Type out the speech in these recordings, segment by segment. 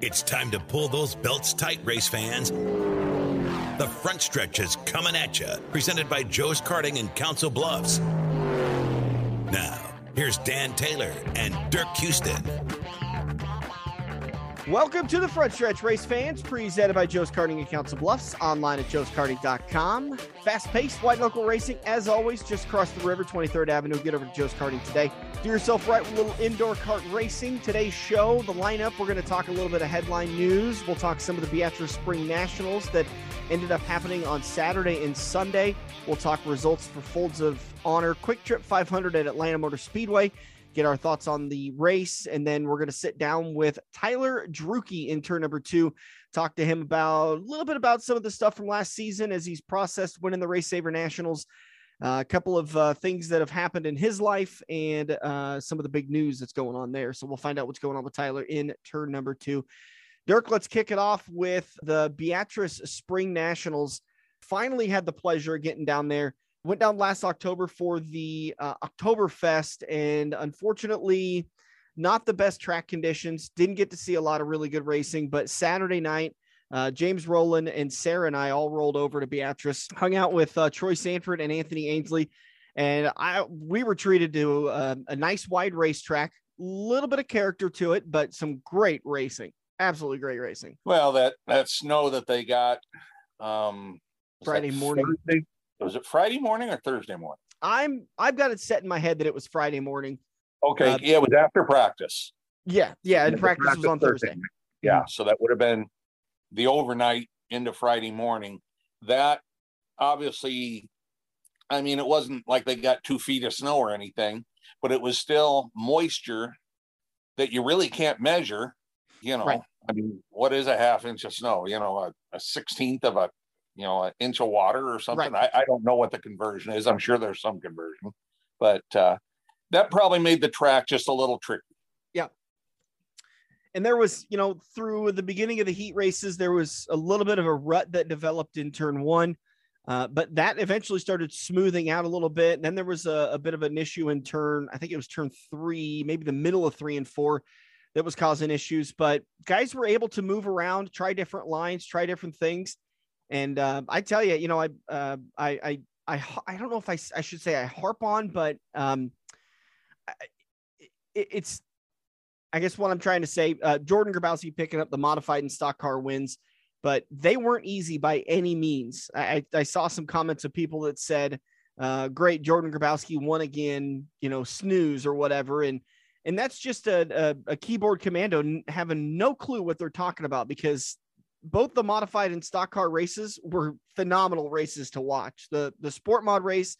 It's time to pull those belts tight, race fans. The front stretch is coming at you, presented by Joe's Karting in Council Bluffs. Now, here's Dan Taylor and Dirk Houston. Welcome to the front stretch, race fans, presented by Joe's Karting in Council Bluffs, online at joeskarting.com. Fast paced, white local racing, as always, just across the river, 23rd Avenue. Get over to Joe's Karting today. Do yourself right with a little indoor kart racing. Today's show, the lineup, we're going to talk a little bit of headline news. We'll talk some of the Beatrice Spring Nationals that ended up happening on Saturday and Sunday. We'll talk results for Folds of Honor QuikTrip 500 at Atlanta Motor Speedway get our thoughts on the race, and then we're going to sit down with Tyler Drueke in turn number two, talk to him about a little bit about some of the stuff from last season as he's processed winning the RaceSaver Nationals. Uh, a couple of uh, things that have happened in his life and uh, some of the big news that's going on there. So we'll find out what's going on with Tyler in turn number two. Dirk, let's kick it off with the Beatrice Spring Nationals. Finally had the pleasure of getting down there went down last October for the uh, Oktoberfest, and unfortunately, not the best track conditions. Didn't get to see a lot of really good racing, but Saturday night, uh, James Rowland and Sarah and I all rolled over to Beatrice, hung out with uh, Troy Sanford and Anthony Ainsley, and I we were treated to uh, a nice wide racetrack, a little bit of character to it, but some great racing, absolutely great racing. Well, that that snow that they got um, Friday morning. Thursday? Was it Friday morning or Thursday morning? I'm I've got it set in my head that it was Friday morning. Okay, uh, yeah, it was after practice. Yeah, yeah, and practice, practice, was on Thursday. Thursday. Yeah, so that would have been the overnight into Friday morning. That obviously, I mean, it wasn't like they got two feet of snow or anything, but it was still moisture that you really can't measure. You know, right. I mean, what is a half inch of snow? You know, a, a sixteenth of a you know, an inch of water or something. Right. I, I don't know what the conversion is. I'm sure there's some conversion, but uh, that probably made the track just a little tricky. Yeah. And there was, you know, through the beginning of the heat races, there was a little bit of a rut that developed in turn one. Uh, but that eventually started smoothing out a little bit. And then there was a, a, bit of an issue in turn, I think it was turn three, maybe the middle of three and four that was causing issues. But guys were able to move around, try different lines, try different things. And uh, I tell you, you know, I, uh, I, I, I, I don't know if I, I should say I harp on, but um, it, it's, I guess what I'm trying to say, uh, Jordan Grabowski picking up the modified and stock car wins, but they weren't easy by any means. I, I saw some comments of people that said, uh, great, Jordan Grabowski won again, you know, snooze or whatever. And, and that's just a, a, a keyboard commando having no clue what they're talking about because both the modified and stock car races were phenomenal races to watch. The the sport mod race,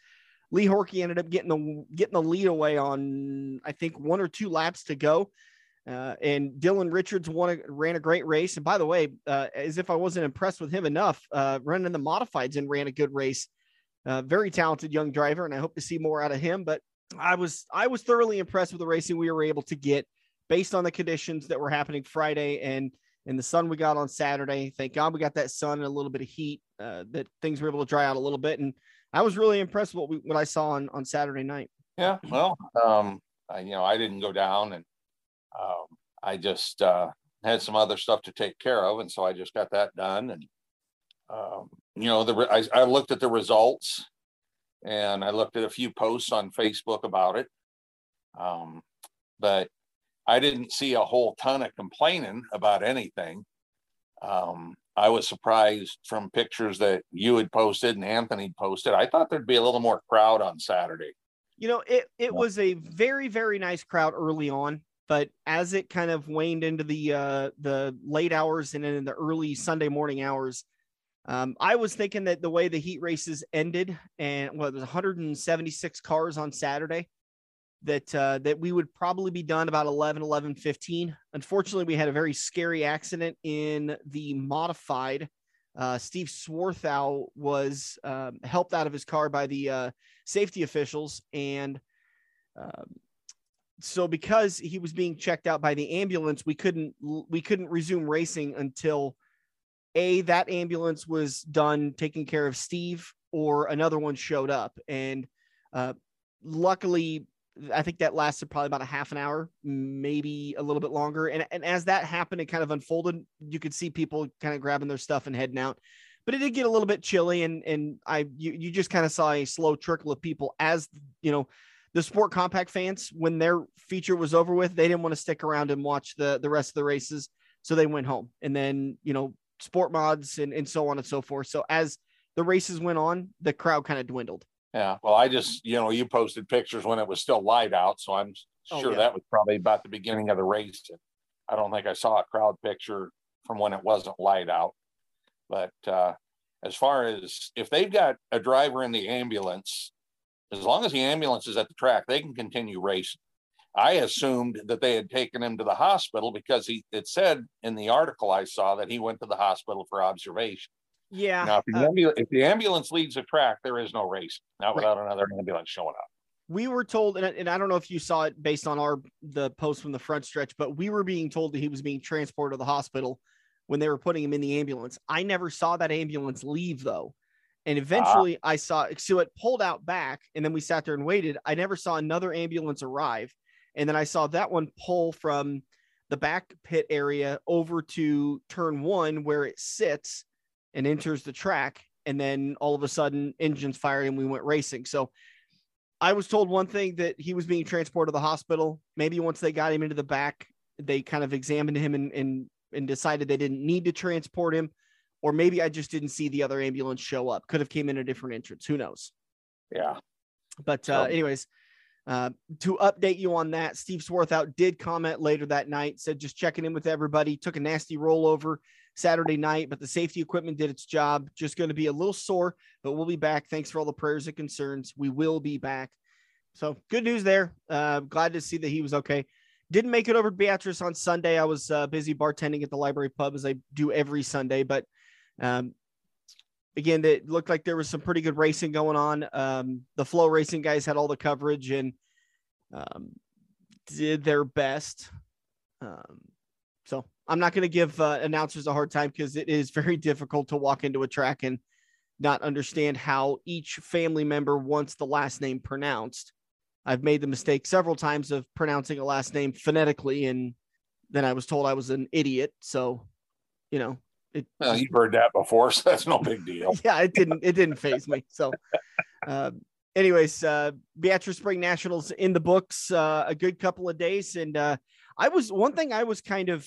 Lee Horkey ended up getting the getting the lead away on I think one or two laps to go. Uh, and Dylan Richards won a, ran a great race. And by the way, uh, as if I wasn't impressed with him enough, uh, running the modifieds and ran a good race. Uh, very talented young driver, and I hope to see more out of him. But I was I was thoroughly impressed with the racing we were able to get based on the conditions that were happening Friday and and the sun we got on Saturday. Thank God we got that sun and a little bit of heat uh, that things were able to dry out a little bit. And I was really impressed with what we, what I saw on, on Saturday night. Yeah. Well, um, I, you know, I didn't go down and um, I just uh, had some other stuff to take care of. And so I just got that done. And, um, you know, the, I, I looked at the results and I looked at a few posts on Facebook about it. Um, but I didn't see a whole ton of complaining about anything. Um, I was surprised from pictures that you had posted and Anthony posted. I thought there'd be a little more crowd on Saturday. You know, it it was a very very nice crowd early on, but as it kind of waned into the uh, the late hours and in the early Sunday morning hours, um, I was thinking that the way the heat races ended, and well, it was 176 cars on Saturday that uh, that we would probably be done about 11 11 15 unfortunately we had a very scary accident in the modified uh, steve swarthout was um, helped out of his car by the uh, safety officials. And um, so because he was being checked out by the ambulance we couldn't we couldn't resume racing until a that ambulance was done taking care of steve or another one showed up. And uh, luckily I think that lasted probably about a half an hour, maybe a little bit longer. And, and as that happened, it kind of unfolded. You could see people kind of grabbing their stuff and heading out. But it did get a little bit chilly, and and I you, you just kind of saw a slow trickle of people as you know the sport compact fans when their feature was over with they didn't want to stick around and watch the the rest of the races so they went home and then you know sport mods and, and so on and so forth so as the races went on the crowd kind of dwindled Yeah. Well, I just, you know, you posted pictures when it was still light out. So I'm Oh, sure yeah. that was probably about the beginning of the race. I don't think I saw a crowd picture from when it wasn't light out. But uh, as far as if they've got a driver in the ambulance, as long as the ambulance is at the track, they can continue racing. I assumed that they had taken him to the hospital because he it said in the article I saw that he went to the hospital for observation. Yeah. Now, if the, uh, ambu- if the ambulance leaves the track, there is no race, not Right. without another ambulance showing up. we were told and I, and I don't know if you saw it based on our the post from the front stretch but we were being told that he was being transported to the hospital when they were putting him in the ambulance. I never saw that ambulance leave though. And eventually i saw so it pulled out back and then we sat there and waited. I never saw another ambulance arrive. And then i saw that one pull from the back pit area over to turn one where it sits and enters the track and then all of a sudden engines fired and we went racing so I was told one thing that he was being transported to the hospital. Maybe once they got him into the back, they kind of examined him and and, and decided they didn't need to transport him, or maybe I just didn't see the other ambulance show up. Could have came in a different entrance. Who knows? Yeah. But uh, anyways, uh, to update you on that, Steve Swarthout did comment later that night. Said just checking in with everybody. Took a nasty rollover Saturday night, but the safety equipment did its job. Just going to be a little sore, but we'll be back. Thanks for all the prayers and concerns. We will be back. So good news there. Uh, glad to see that he was okay. Didn't make it over to Beatrice on Sunday. I was uh, busy bartending at the library pub as I do every Sunday, but um, again, it looked like there was some pretty good racing going on. Um, the FloRacing guys had all the coverage and um, did their best. Um, so I'm not going to give uh, announcers a hard time because it is very difficult to walk into a track and not understand how each family member wants the last name pronounced. I've made the mistake several times of pronouncing a last name phonetically, and then I was told I was an idiot. So, you know, it Well, you've heard that before, so that's no big deal. yeah, it didn't it didn't faze me. So, uh, anyways, uh, Beatrice Spring Nationals in the books, uh, a good couple of days, and uh, I was one thing I was kind of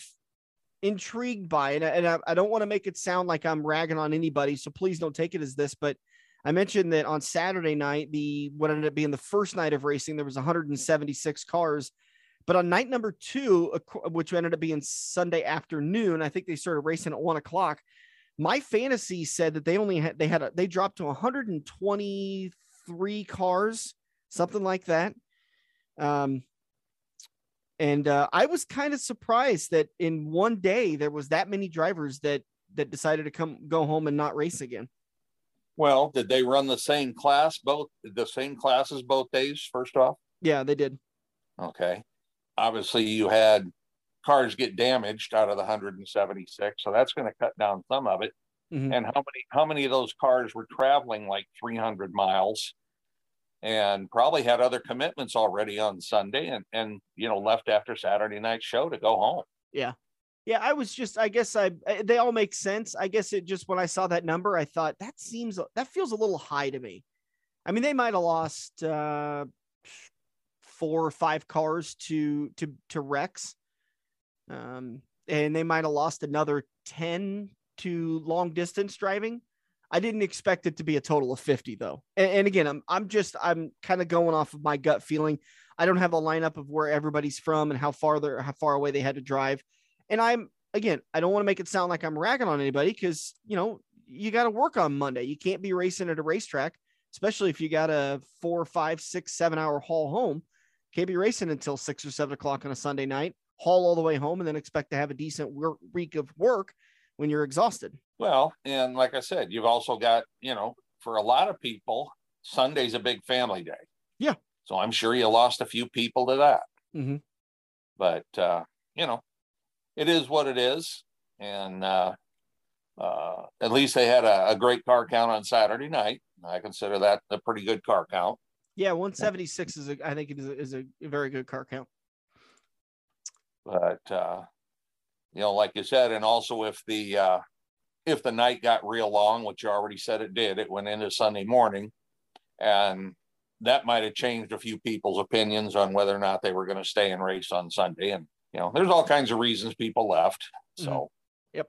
intrigued by, and, I- and I, I don't want to make it sound like I'm ragging on anybody, so please don't take it as this, but. I mentioned that on Saturday night, the what ended up being the first night of racing, there was 176 cars. But on night number two, which ended up being Sunday afternoon, I think they started racing at one o'clock my fantasy said that they only had they had a, they dropped to 123 cars something like that um and uh, i was kind of surprised that in one day there was that many drivers that that decided to come go home and not race again Well, did they run the same class both the same classes both days? First off, yeah they did okay. Obviously, you had cars get damaged out of the 176, so that's going to cut down some of it. Mhm. And how many how many of those cars were traveling like 300 miles, and probably had other commitments already on Sunday, and and you know left after Saturday night show to go home. yeah. Yeah, i was just i guess i they all make sense. I guess it just when i saw that number i thought that seems that feels a little high to me. I mean they might have lost uh four or five cars to to to wrecks um and they might have lost another 10 to long distance driving i didn't expect it to be a total of 50 though and, and again i'm i'm just i'm kind of going off of my gut feeling i don't have a lineup of where everybody's from and how far they're how far away they had to drive and I'm again, I don't want to make it sound like I'm ragging on anybody because you know you got to work on Monday. You can't be racing at a racetrack, especially if you got a four, five, six, seven hour haul home. Can't be racing until six or seven o'clock on a Sunday night, haul all the way home, and then expect to have a decent work, week of work when you're exhausted. Well, and like I said, you've also got, you know, for a lot of people, Sunday's a big family day. Yeah. So I'm sure you lost a few people to that. Mm-hmm. But, uh, you know, it is what it is. And uh, uh, at least they had a, a great car count on Saturday night. I consider that a pretty good car count. Yeah, 176 is a, I think it is a, is a very good car count. But uh, you know, like you said, and also if the uh, if the night got real long, which you already said it did, it went into Sunday morning, and that might have changed a few people's opinions on whether or not they were going to stay and race on Sunday. And you know, there's all kinds of reasons people left. So. Mm-hmm. Yep.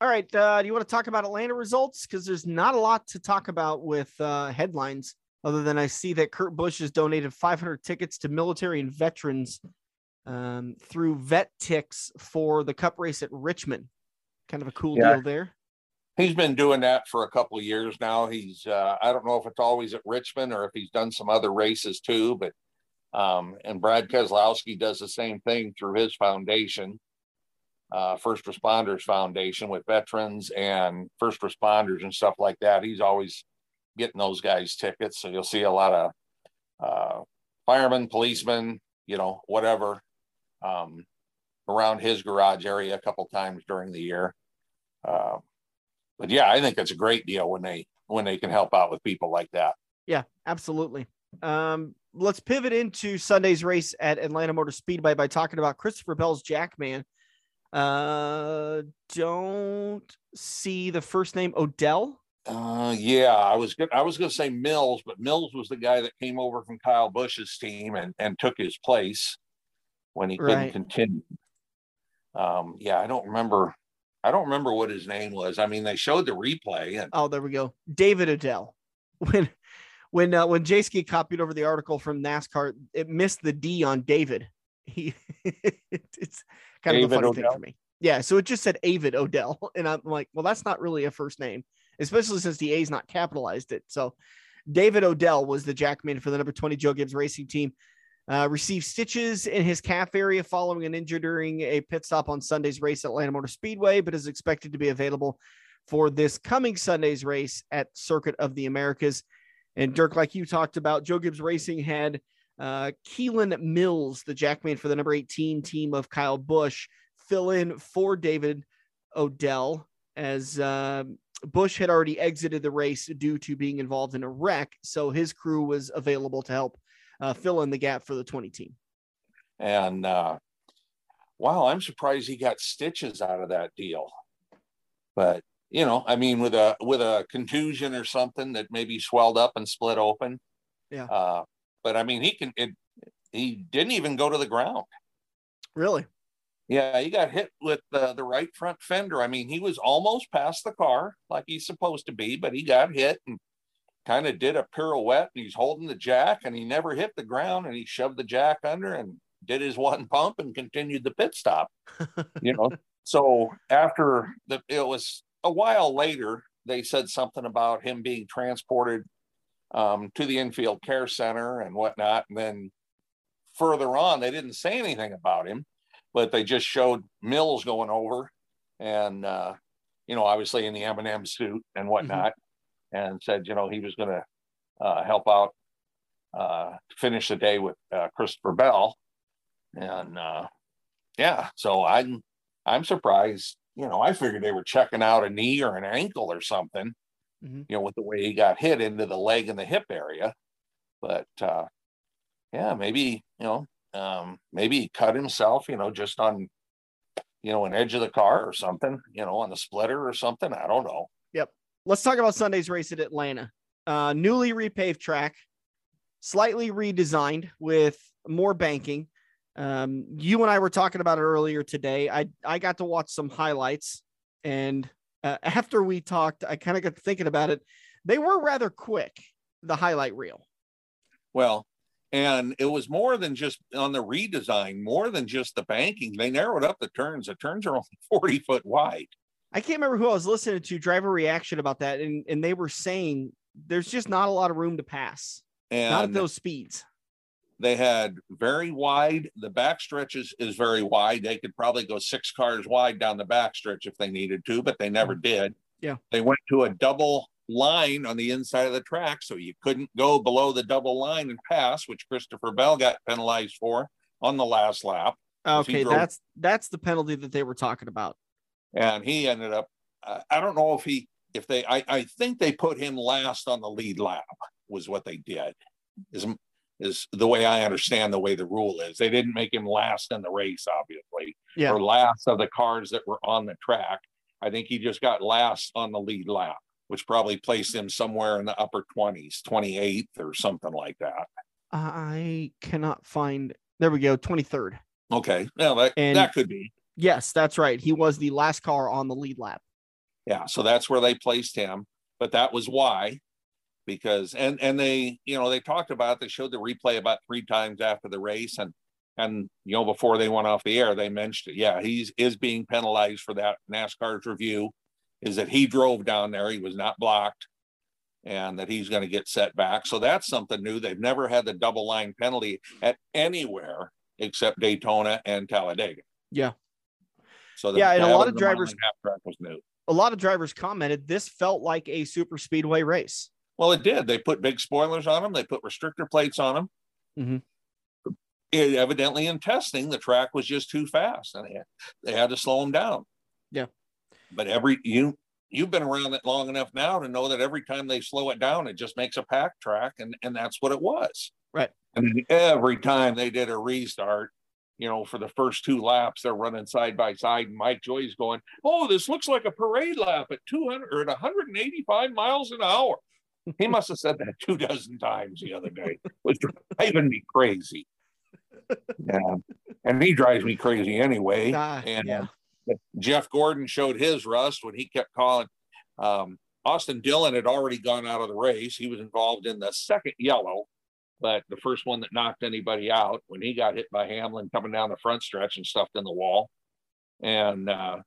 All right. Uh, do you want to talk about Atlanta results? Because there's not a lot to talk about with uh, headlines other than I see that Kurt Busch has donated 500 tickets to military and veterans um, through Vet Tix for the Cup race at Richmond. Kind of a cool yeah. deal there. He's been doing that for a couple of years now. He's uh, I don't know if it's always at Richmond or if he's done some other races too, but um, and Brad Keselowski does the same thing through his foundation, uh, First Responders Foundation, with veterans and first responders and stuff like that. He's always getting those guys tickets, so you'll see a lot of uh, firemen, policemen, you know, whatever, um, around his garage area a couple times during the year. Uh, but yeah, I think it's a great deal when they when they can help out with people like that. Yeah, absolutely. Um, let's pivot into Sunday's race at Atlanta Motor Speedway by talking about Christopher Bell's Jackman. Uh, don't see the first name O'Dell. Uh, yeah, I was good. I was going to say Mills, but Mills was the guy that came over from Kyle Busch's team and and took his place when he couldn't right. continue. Um, yeah, I don't remember. I don't remember what his name was. I mean, they showed the replay. And... Oh, there we go. David O'Dell. When when uh, when Jayski copied over the article from NASCAR, it missed the D on David. He it's kind David of a funny O'Dell. thing for me. Yeah, so it just said Avid O'Dell, and I'm like, well, that's not really a first name especially since the A's not capitalized it. So David O'Dell was the jackman for the number 20 Joe Gibbs racing team. Uh, received stitches in his calf area following an injury during a pit stop on Sunday's race at Atlanta Motor Speedway, but is expected to be available for this coming Sunday's race at Circuit of the Americas. And Dirk, like you talked about, Joe Gibbs Racing had uh, Keelan Mills, the jackman for the number 18 team of Kyle Busch, fill in for David O'Dell as uh, Busch had already exited the race due to being involved in a wreck, so his crew was available to help uh, fill in the gap for the 20 team. And uh, wow, I'm surprised he got stitches out of that deal. But you know, I mean, with a with a contusion or something that maybe swelled up and split open. Yeah. Uh, but I mean, he can. It, he didn't even go to the ground. Really? Yeah, he got hit with the, the right front fender. I mean, he was almost past the car like he's supposed to be, but he got hit and kind of did a pirouette and he's holding the jack and he never hit the ground and he shoved the jack under and did his one pump and continued the pit stop. you know, so after the it was a while later, they said something about him being transported um, to the infield care center and whatnot. And then further on, they didn't say anything about him but they just showed Mills going over and, uh, you know, obviously in the M&M suit and whatnot, mm-hmm. And said, you know, he was going to uh, help out uh, finish the day with uh, Christopher Bell. And uh, yeah, so I'm, I'm surprised, you know, I figured they were checking out a knee or an ankle or something, mm-hmm. you know, with the way he got hit into the leg and the hip area. But uh, yeah, maybe, you know, um, maybe he cut himself, you know, just on, you know, an edge of the car or something, you know, on the splitter or something. I don't know. Let's talk about Sunday's race at Atlanta. Uh, newly repaved track, slightly redesigned with more banking. Um, you and I were talking about it earlier today. I I got to watch some highlights, and uh, after we talked, I kind of got thinking about it. They were rather quick. The highlight reel. Well, and it was more than just on the redesign, more than just the banking. They narrowed up the turns. The turns are only 40 foot wide. I can't remember who I was listening to driver reaction about that. And, and they were saying there's just not a lot of room to pass. And not at those speeds. They had very wide, the back stretches is very wide. They could probably go six cars wide down the back stretch if they needed to, but they never mm. did. Yeah. They went to a double line on the inside of the track, so you couldn't go below the double line and pass, which Christopher Bell got penalized for on the last lap. Okay, drove, that's that's the penalty that they were talking about. And he ended up. Uh, I don't know if he if they. I I think they put him last on the lead lap was what they did. is is the way I understand the way the rule is. They didn't make him last in the race, obviously, Yeah. or last of the cars that were on the track. I think he just got last on the lead lap, which probably placed him somewhere in the upper 20s, 28th or something like that. I cannot find. There we go. 23rd. Okay. Well, that, And- that could be. Yes, that's right. He was the last car on the lead lap. Yeah. So that's where they placed him. But that was why. Because and and they, you know, they talked about they showed the replay about three times after the race and and you know before they went off the air they mentioned it. Yeah, he's is being penalized for that. NASCAR's review is that he drove down there, he was not blocked, and that he's going to get set back. So that's something new. They've never had the double line penalty at anywhere except Daytona and Talladega. Yeah. So Yeah, and a lot of drivers- was new. A lot of drivers commented this felt like a super speedway race. Well, it did. They put big spoilers on them. They put restrictor plates on them. Mhm. It, evidently, in testing, the track was just too fast, and they had, they had to slow them down. Yeah. But every you you've been around it long enough now to know that every time they slow it down, it just makes a pack track, and and that's what it was. Right. And every time they did a restart, you know, for the first two laps, they're running side by side, and Mike Joy's going, "Oh, this looks like a parade lap at 200 or at 185 miles an hour." He must have said that two dozen times the other day. It was driving me crazy. Yeah. And he drives me crazy anyway. Ah, and yeah. uh, Jeff Gordon showed his rust when he kept calling. Um, Austin Dillon had already gone out of the race. He was involved in the second yellow, but the first one that knocked anybody out when he got hit by Hamlin coming down the front stretch and stuffed in the wall. And uh,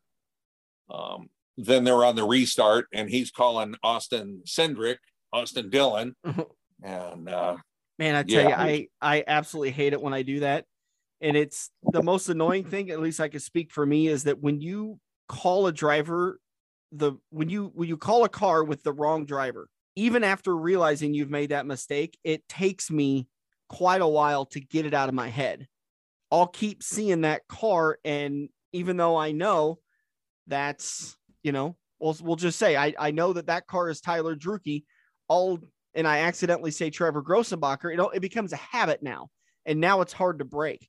um, then they're on the restart, and he's calling Austin Cindric, Austin Dillon. and uh, Man, I tell you, I I absolutely hate it when I do that. And it's the most annoying thing, at least I can speak for me, is that when you call a driver the when you when you call a car with the wrong driver, even after realizing you've made that mistake, it takes me quite a while to get it out of my head. I'll keep seeing that car, and even though I know that's you know, we'll we'll just say I I know that that car is Tyler Drueke. I'll and I accidentally say Trevor Grossenbacher, know, it becomes a habit now. And now it's hard to break.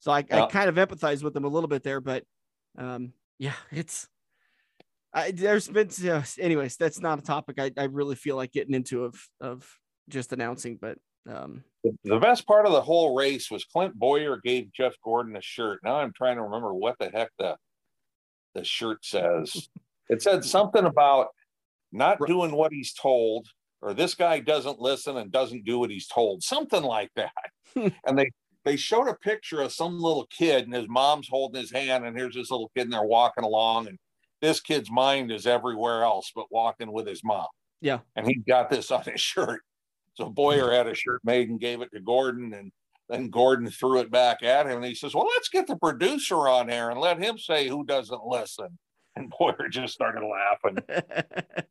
So I, I kind of empathize with them a little bit there, but um, yeah, it's I, there's been uh, anyways, that's not a topic I, I really feel like getting into of of just announcing, but um the- best part of the whole race was Clint Bowyer gave Jeff Gordon a shirt. Now I'm trying to remember what the heck the the shirt says. It said something about not doing what he's told, or this guy doesn't listen and doesn't do what he's told, something like that. and they they showed a picture of some little kid, and his mom's holding his hand, and here's this little kid, and they're walking along, and this kid's mind is everywhere else but walking with his mom. Yeah. And he got this on his shirt. So Bowyer had a shirt made and gave it to Gordon, and then Gordon threw it back at him, and he says, "Well, let's get the producer on there and let him say who doesn't listen." And Bowyer just started laughing.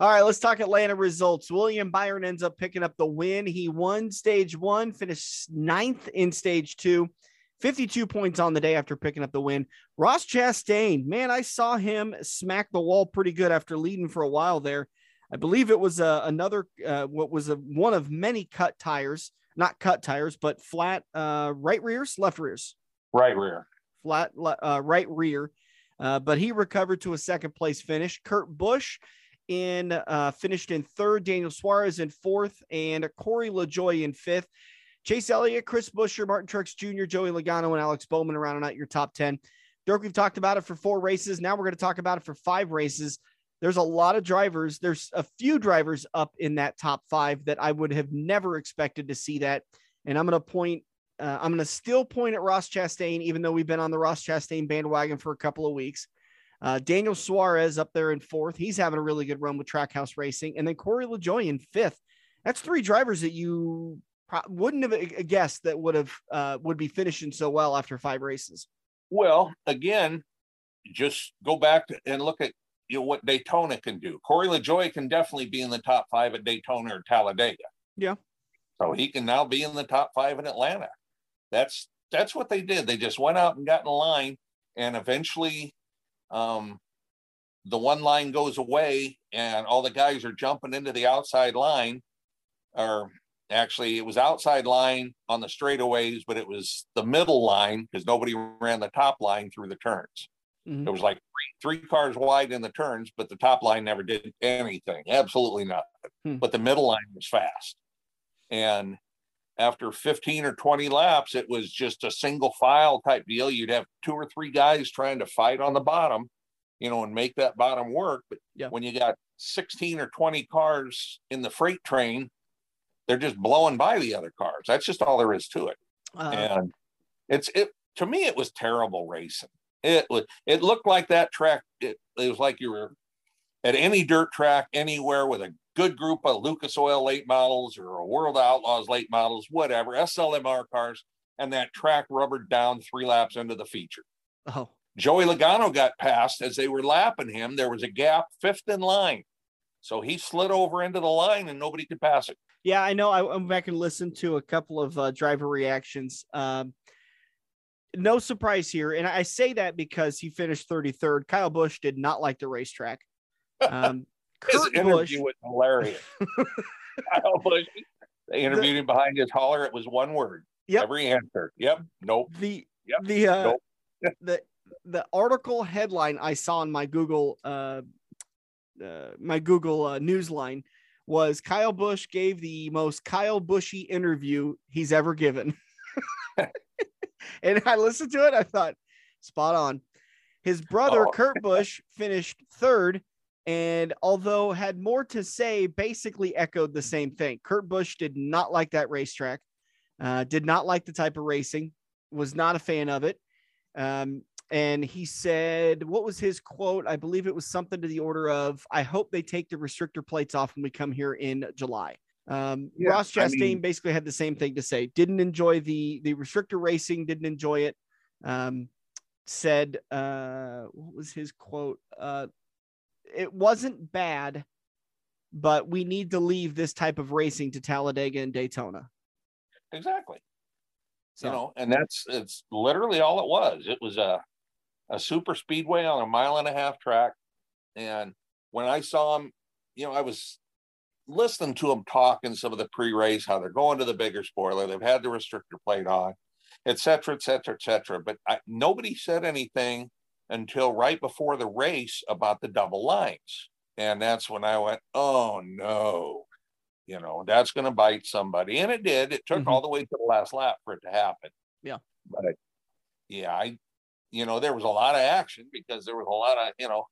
All right, let's talk Atlanta results. William Byron ends up picking up the win. He won stage one, finished ninth in stage two, 52 points on the day after picking up the win. Ross Chastain, man, I saw him smack the wall pretty good after leading for a while there. I believe it was uh, another, uh, what was a, one of many cut tires, not cut tires, but flat uh, right rears, left rears Right rear. flat uh, right rear. Uh, but he recovered to a second place finish. Kurt Busch in uh, finished in third. Daniel Suarez in fourth, and Corey LaJoie in fifth. Chase Elliott, Chris Buescher, Martin Truex Jr., Joey Logano, and Alex Bowman rounding out your top ten. Dirk, we've talked about it for four races. Now we're going to talk about it for five races. There's a lot of drivers. There's a few drivers up in that top five that I would have never expected to see that. And I'm going to point uh, I'm going to still point at Ross Chastain, even though we've been on the Ross Chastain bandwagon for a couple of weeks. Uh, Daniel Suarez up there in fourth. He's having a really good run with Trackhouse Racing. And then Corey LaJoie in fifth. That's three drivers that you pro- wouldn't have uh, guessed that would have uh, would be finishing so well after five races. Well, again, just go back and look at you know what Daytona can do. Corey LaJoie can definitely be in the top five at Daytona or Talladega. Yeah. So he can now be in the top five in Atlanta. That's that's what they did. They just went out and got in line, and eventually, um, the one line goes away, and all the guys are jumping into the outside line, or actually it was outside line on the straightaways, but it was the middle line because nobody ran the top line through the turns. Mm-hmm. It was like three, three cars wide in the turns, but the top line never did anything, absolutely nothing. Hmm. But the middle line was fast. And after 15 or 20 laps, it was just a single file type deal. You'd have two or three guys trying to fight on the bottom, you know, and make that bottom work. But yeah. when you got 16 or 20 cars in the freight train, they're just blowing by the other cars. That's just all there is to it. Uh, and it's it to me, it was terrible racing. It was it looked like that track. It, it was like you were at any dirt track anywhere with a good group of Lucas Oil late models or a World Outlaws late models, whatever, SLMR cars, and that track rubbered down three laps into the feature. Oh. Joey Logano got passed as they were lapping him. There was a gap, fifth in line. So he slid over into the line and nobody could pass it. Yeah, I know. I went back and listened to a couple of uh, driver reactions. Um, no surprise here. And I say that because he finished 33rd. Kyle Busch did not like the racetrack. Um, his Kurt interview Busch. was hilarious. Kyle Busch, they interviewed the, him behind his holler. It was one word. Yep. Every answer. Yep. Nope. The yep. the uh, nope. the the article headline I saw on my Google uh, uh my Google uh, newsline was Kyle Busch gave the most Kyle Bushy interview he's ever given. and I listened to it. I thought, spot on. His brother, oh. Kurt Busch, finished third. And although had more to say, basically echoed the same thing. Kurt Busch did not like that racetrack, uh, did not like the type of racing, was not a fan of it. Um, and he said, what was his quote? I believe it was something to the order of, I hope they take the restrictor plates off when we come here in July. Um, yeah, Ross Chastain I mean, basically had the same thing to say. Didn't enjoy the the restrictor racing. Didn't enjoy it. Um, said, uh, what was his quote? Uh, it wasn't bad, but we need to leave this type of racing to Talladega and Daytona. Exactly. So. You know, and that's it's literally all it was. It was a a super speedway on a mile and a half track, and when I saw him, you know, I was listening to him talk in some of the pre-race, how they're going to the bigger spoiler, they've had the restrictor plate on, et cetera, et cetera, et cetera. But I, nobody said anything until right before the race about the double lines. And that's when I went, oh no, you know, that's going to bite somebody. And it did. It took mm-hmm. all the way to the last lap for it to happen. Yeah. But yeah, I, you know, there was a lot of action because there was a lot of, you know,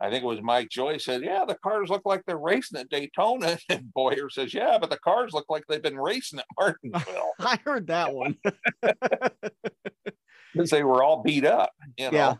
I think it was Mike Joy said, "Yeah, the cars look like they're racing at Daytona." And Bowyer says, "Yeah, but the cars look like they've been racing at Martinsville." I heard that one because they were all beat up. You know, yeah.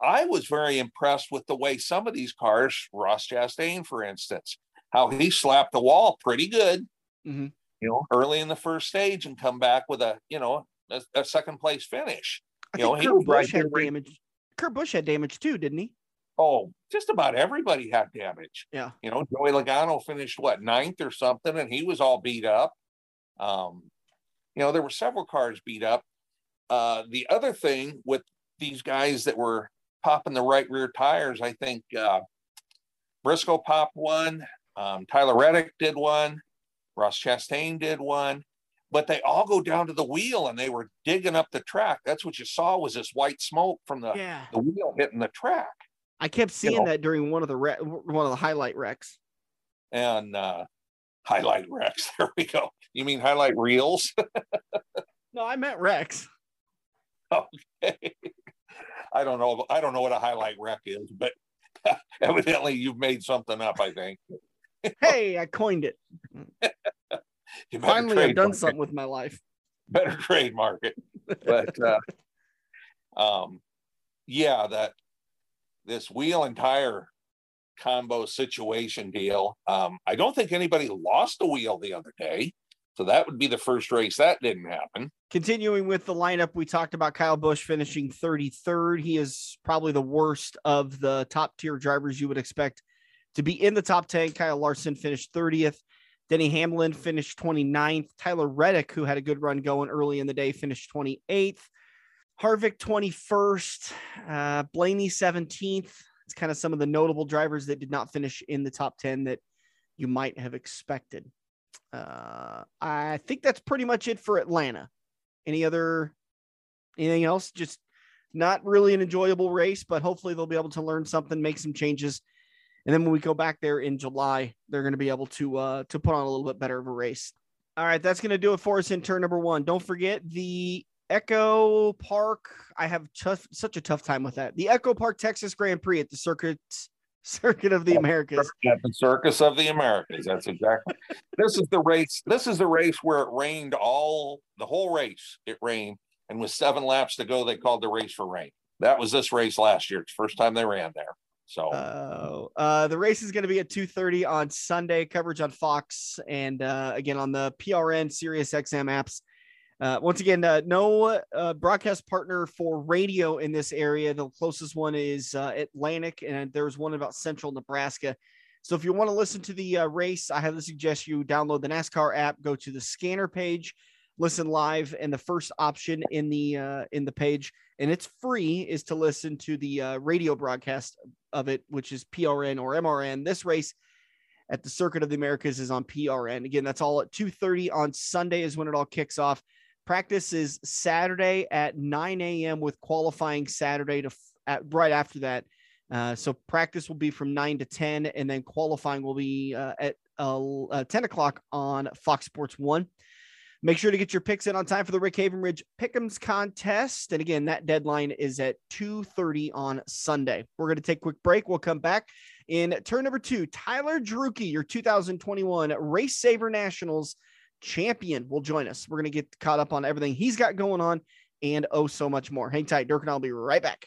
I was very impressed with the way some of these cars, Ross Chastain, for instance, how he slapped the wall pretty good. Mm-hmm. You know, early in the first stage and come back with a you know a, a second place finish. You know, Kurt he Busch had damage. Kurt Busch had damage too, didn't he? Oh, just about everybody had damage. Yeah. You know, Joey Logano finished what ninth or something, and he was all beat up. Um, you know, there were several cars beat up. Uh, the other thing with these guys that were popping the right rear tires, I think uh, Briscoe popped one, um, Tyler Reddick did one, Ross Chastain did one, but they all go down to the wheel and they were digging up the track. That's what you saw was this white smoke from the, yeah. the wheel hitting the track. I kept seeing you know, that during one of the re- one of the highlight wrecks. And uh, highlight wrecks. There we go. You mean highlight reels? no, I meant wrecks. Okay. I don't know. I don't know what a highlight wreck is, but evidently you've made something up. I think. hey, I coined it. Finally, I've done something with my life. Better trademark it. But uh, um, yeah, that this wheel and tire combo situation deal. Um, I don't think anybody lost a wheel the other day. So that would be the first race that didn't happen. Continuing with the lineup, we talked about Kyle Busch finishing 33rd. He is probably the worst of the top tier drivers you would expect to be in the top 10. Kyle Larson finished 30th. Denny Hamlin finished 29th. Tyler Reddick, who had a good run going early in the day, finished 28th. Harvick 21st, uh, Blaney 17th. It's kind of some of the notable drivers that did not finish in the top 10 that you might have expected. Uh, I think that's pretty much it for Atlanta. Any other anything else? Just not really an enjoyable race, but hopefully they'll be able to learn something, make some changes. And then when we go back there in July, they're going to be able to uh, to put on a little bit better of a race. All right, that's going to do it for us in turn number one. Don't forget the EchoPark. I have tough, such a tough time with that. The EchoPark Texas Grand Prix at the Circuit Circuit of the Americas. At the Circus of the Americas. That's exactly. this is the race. This is the race where it rained all the whole race. It rained, and with seven laps to go, they called the race for rain. That was this race last year. It's the first time they ran there. So uh, uh, the race is going to be at 2:30 on Sunday. Coverage on Fox and uh, again on the PRN Sirius XM apps. Uh, once again, uh, no uh, broadcast partner for radio in this area. The closest one is uh, Atlantic, and there's one about Central Nebraska. So if you want to listen to the uh, race, I highly suggest you download the NASCAR app, go to the scanner page, listen live, and the first option in the uh, in the page, and it's free, is to listen to the uh, radio broadcast of it, which is PRN or MRN. This race at the Circuit of the Americas is on PRN. Again, that's all at 2:30 on Sunday is when it all kicks off. Practice is Saturday at 9 a.m. with qualifying Saturday to at, right after that. Uh, so practice will be from 9 to 10, and then qualifying will be uh, at uh, uh 10 o'clock on Fox Sports 1. Make sure to get your picks in on time for the Rick Havenridge Pick'ems contest. And again, that deadline is at 2.30 on Sunday. We're going to take a quick break. We'll come back in turn number two. Tyler Drueke, your 2021 RaceSaver Nationals – champion will join us. We're going to get caught up on everything he's got going on and oh so much more. Hang tight, Dirk, and I'll be right back.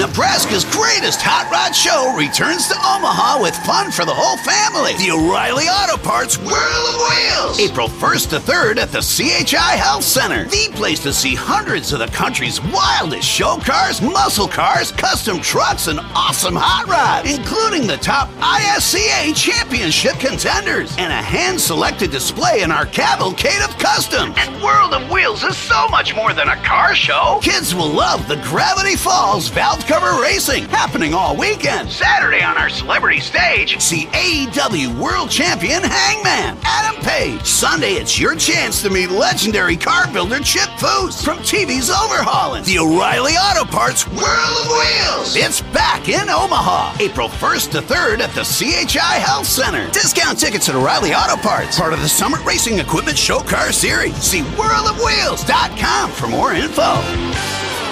Nebraska's greatest hot rod show returns to Omaha with fun for the whole family. The O'Reilly Auto Parts World of Wheels. April 1st to 3rd at the CHI Health Center. The place to see hundreds of the country's wildest show cars, muscle cars, custom trucks, and awesome hot rods, including the top ISCA championship contenders and a hand-selected display in our cavalcade of customs. And World of Wheels is so much more than a car show. Kids will love the Gravity Falls Valve Cover Racing, happening all weekend. Saturday on our celebrity stage, see AEW World Champion Hangman Adam Page. Sunday, it's your chance to meet legendary car builder Chip Foose from TV's Overhaulin'. The O'Reilly Auto Parts World of Wheels. It's back in Omaha, April 1st to 3rd at the CHI Health Center. Discount tickets at O'Reilly Auto Parts, part of the Summit Racing Equipment Show Car Series. See worldofwheels.com for more info.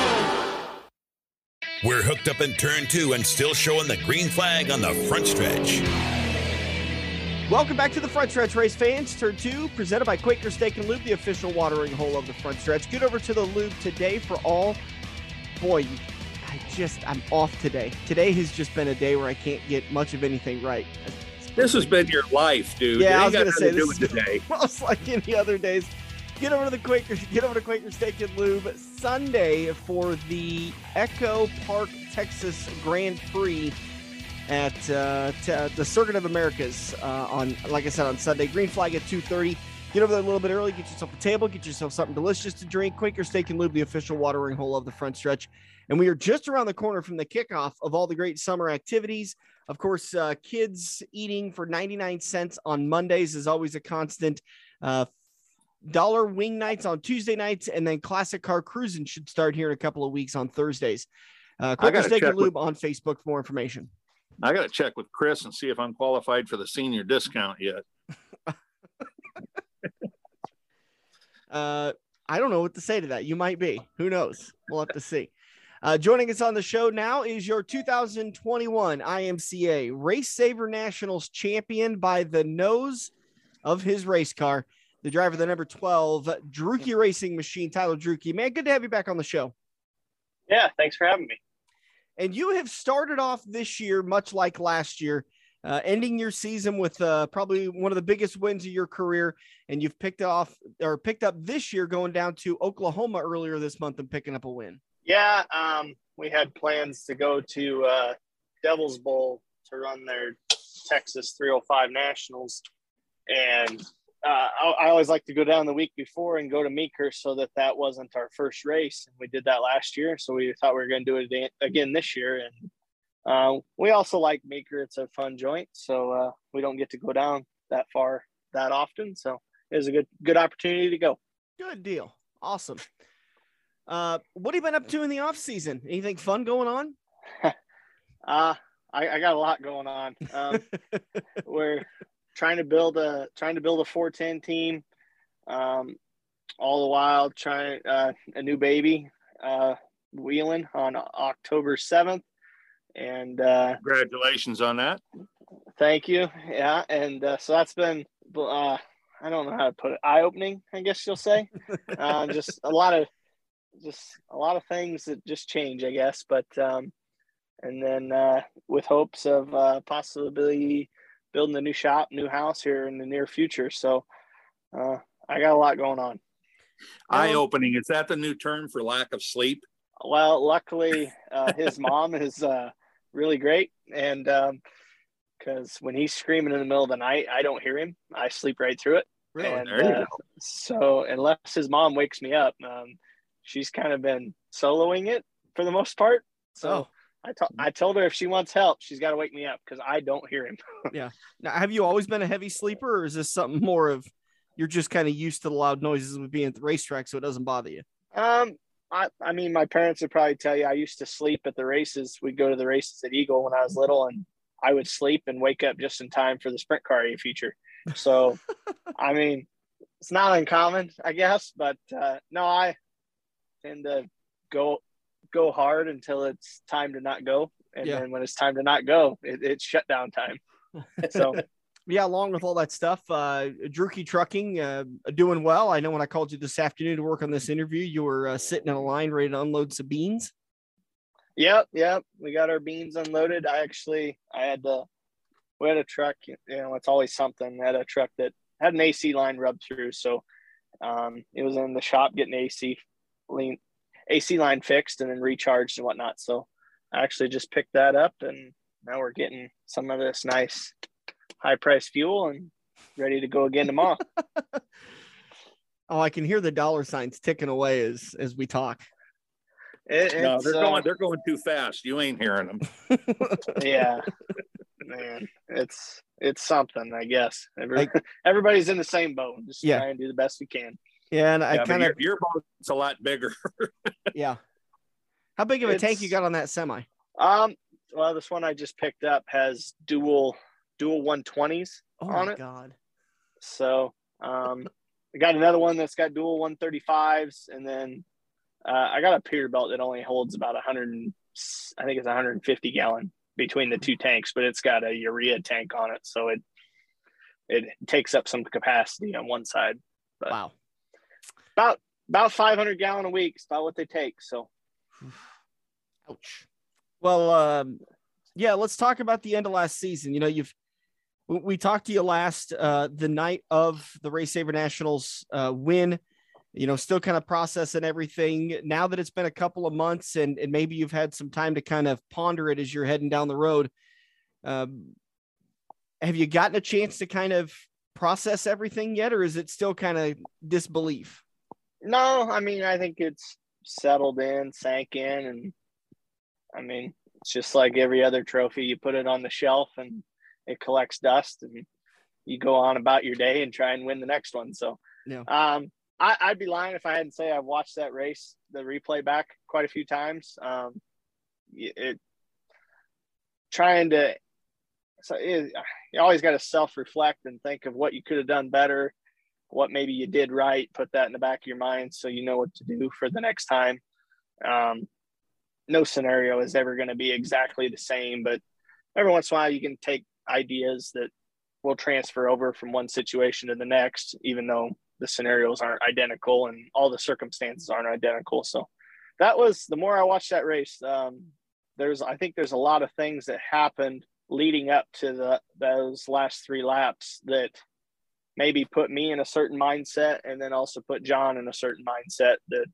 We're hooked up in turn two and still showing the green flag on the front stretch. Welcome back to the front stretch race fans. Turn two, presented by Quaker Steak and Lube, the official watering hole of the front stretch. Get over to the lube today for all. Boy, I just, I'm off today. Today has just been a day where I can't get much of anything right. This has been your life, dude. Yeah, I was going to say this is today. Almost like any other days. Get over to the Quaker, get over to Quaker Steak and Lube Sunday for the Echo Park, Texas Grand Prix at uh, t- the Circuit of Americas uh, on, like I said, on Sunday. Green flag at 2:30. Get over there a little bit early. Get yourself a table. Get yourself something delicious to drink. Quaker Steak and Lube, the official watering hole of the front stretch. And we are just around the corner from the kickoff of all the great summer activities. Of course, uh, kids eating for 99 cents on Mondays is always a constant. Uh, dollar wing nights on Tuesday nights, and then classic car cruising should start here in a couple of weeks on Thursdays. Uh, Quaker Steak and Lube with, on Facebook for more information. I got to check with Chris and see if I'm qualified for the senior discount yet. uh, I don't know what to say to that. You might be. Who knows? We'll have to see. Uh, joining us on the show now is your 2021 IMCA RaceSaver Nationals champion by the nose of his race car the driver, of the number 12, Drueke Racing Machine, Tyler Drueke. Man, good to have you back on the show. Yeah, thanks for having me. And you have started off this year, much like last year, uh, ending your season with uh, probably one of the biggest wins of your career, and you've picked off or picked up this year going down to Oklahoma earlier this month and picking up a win. Yeah, um, we had plans to go to uh, Devil's Bowl to run their Texas 305 Nationals, and uh, I, I, always like to go down the week before and go to Meeker so that that wasn't our first race. And we did that last year, so we thought we were going to do it again this year. And uh, we also like Meeker; it's a fun joint, so uh, we don't get to go down that far that often. So it was a good good opportunity to go. Good deal, awesome. Uh, what have you been up to in the off season? Anything fun going on? uh, I, I got a lot going on. Um, we're trying to build a trying to build a 410 team. Um, all the while trying uh, a new baby uh, wheeling on October 7th. And uh, congratulations on that. Thank you. Yeah. And uh, so that's been, uh, I don't know how to put it, eye opening, I guess you'll say. uh, just a lot of, just a lot of things that just change, I guess. But, um, and then uh, with hopes of uh, possibly building a new shop, new house here in the near future. So uh, I got a lot going on. Eye opening. Is that the new term for lack of sleep? Well, luckily, uh, his mom is uh, really great. And because um, when he's screaming in the middle of the night, I don't hear him. I sleep right through it. Really? And, uh, so unless his mom wakes me up, um, she's kind of been soloing it for the most part. So oh. I, to- I told her if she wants help, she's got to wake me up because I don't hear him. yeah. Now, have you always been a heavy sleeper, or is this something more of you're just kind of used to the loud noises of being at the racetrack, so it doesn't bother you? Um, I, I mean, my parents would probably tell you I used to sleep at the races. We'd go to the races at Eagle when I was little, and I would sleep and wake up just in time for the sprint car feature. So, I mean, it's not uncommon, I guess, but uh, no, I tend to go go hard until it's time to not go, and yeah. then when it's time to not go, it, it's shutdown time. So yeah, along with all that stuff, uh, Drueke Trucking uh, doing well. I know when I called you this afternoon to work on this interview, you were uh, sitting in a line ready to unload some beans. Yep, yep. We got our beans unloaded. I actually, I had to, we had a truck. You know, it's always something. I had a truck that had an AC line rubbed through, so um, it was in the shop getting AC lean, AC line fixed and then recharged and whatnot. So I actually just picked that up, and now we're getting some of this nice high price fuel and ready to go again tomorrow. oh, I can hear the dollar signs ticking away as as we talk. It, no, they're uh, going. They're going too fast. You ain't hearing them. yeah, man, it's it's something. I guess Every, everybody's in the same boat. Just yeah. try and do the best we can. Yeah, and I yeah, kind of your, your boat's a lot bigger. yeah. How big of a it's, tank you got on that semi? Um. Well, this one I just picked up has dual dual 120s oh on it. Oh my god. So um, I got another one that's got dual 135s, and then uh, I got a pier Peterbilt that only holds about 100. I think it's 150 gallon between the two tanks, but it's got a urea tank on it, so it it takes up some capacity on one side. But wow. About about 500 gallon a week is about what they take. So. Ouch. Well, um, yeah, let's talk about the end of last season. You know, you've we talked to you last uh, the night of the RaceSaver Nationals uh, win. You know, still kind of processing everything. Now that it's been a couple of months and, and maybe you've had some time to kind of ponder it as you're heading down the road. Um, have you gotten a chance to kind of process everything yet, or is it still kind of disbelief? No, I mean, I think it's settled in, sank in, and I mean, it's just like every other trophy. You put it on the shelf and it collects dust and you go on about your day and try and win the next one. So, yeah. um, I, would be lying if I hadn't say I've watched that race, the replay back quite a few times. Um, it trying to, so it, you always got to self reflect and think of what you could have done better, what maybe you did right, put that in the back of your mind so you know what to do for the next time. Um, no scenario is ever going to be exactly the same, but every once in a while you can take ideas that will transfer over from one situation to the next, even though the scenarios aren't identical and all the circumstances aren't identical. So that was the more I watched that race. Um, there's, I think there's a lot of things that happened leading up to the those last three laps that maybe put me in a certain mindset and then also put John in a certain mindset that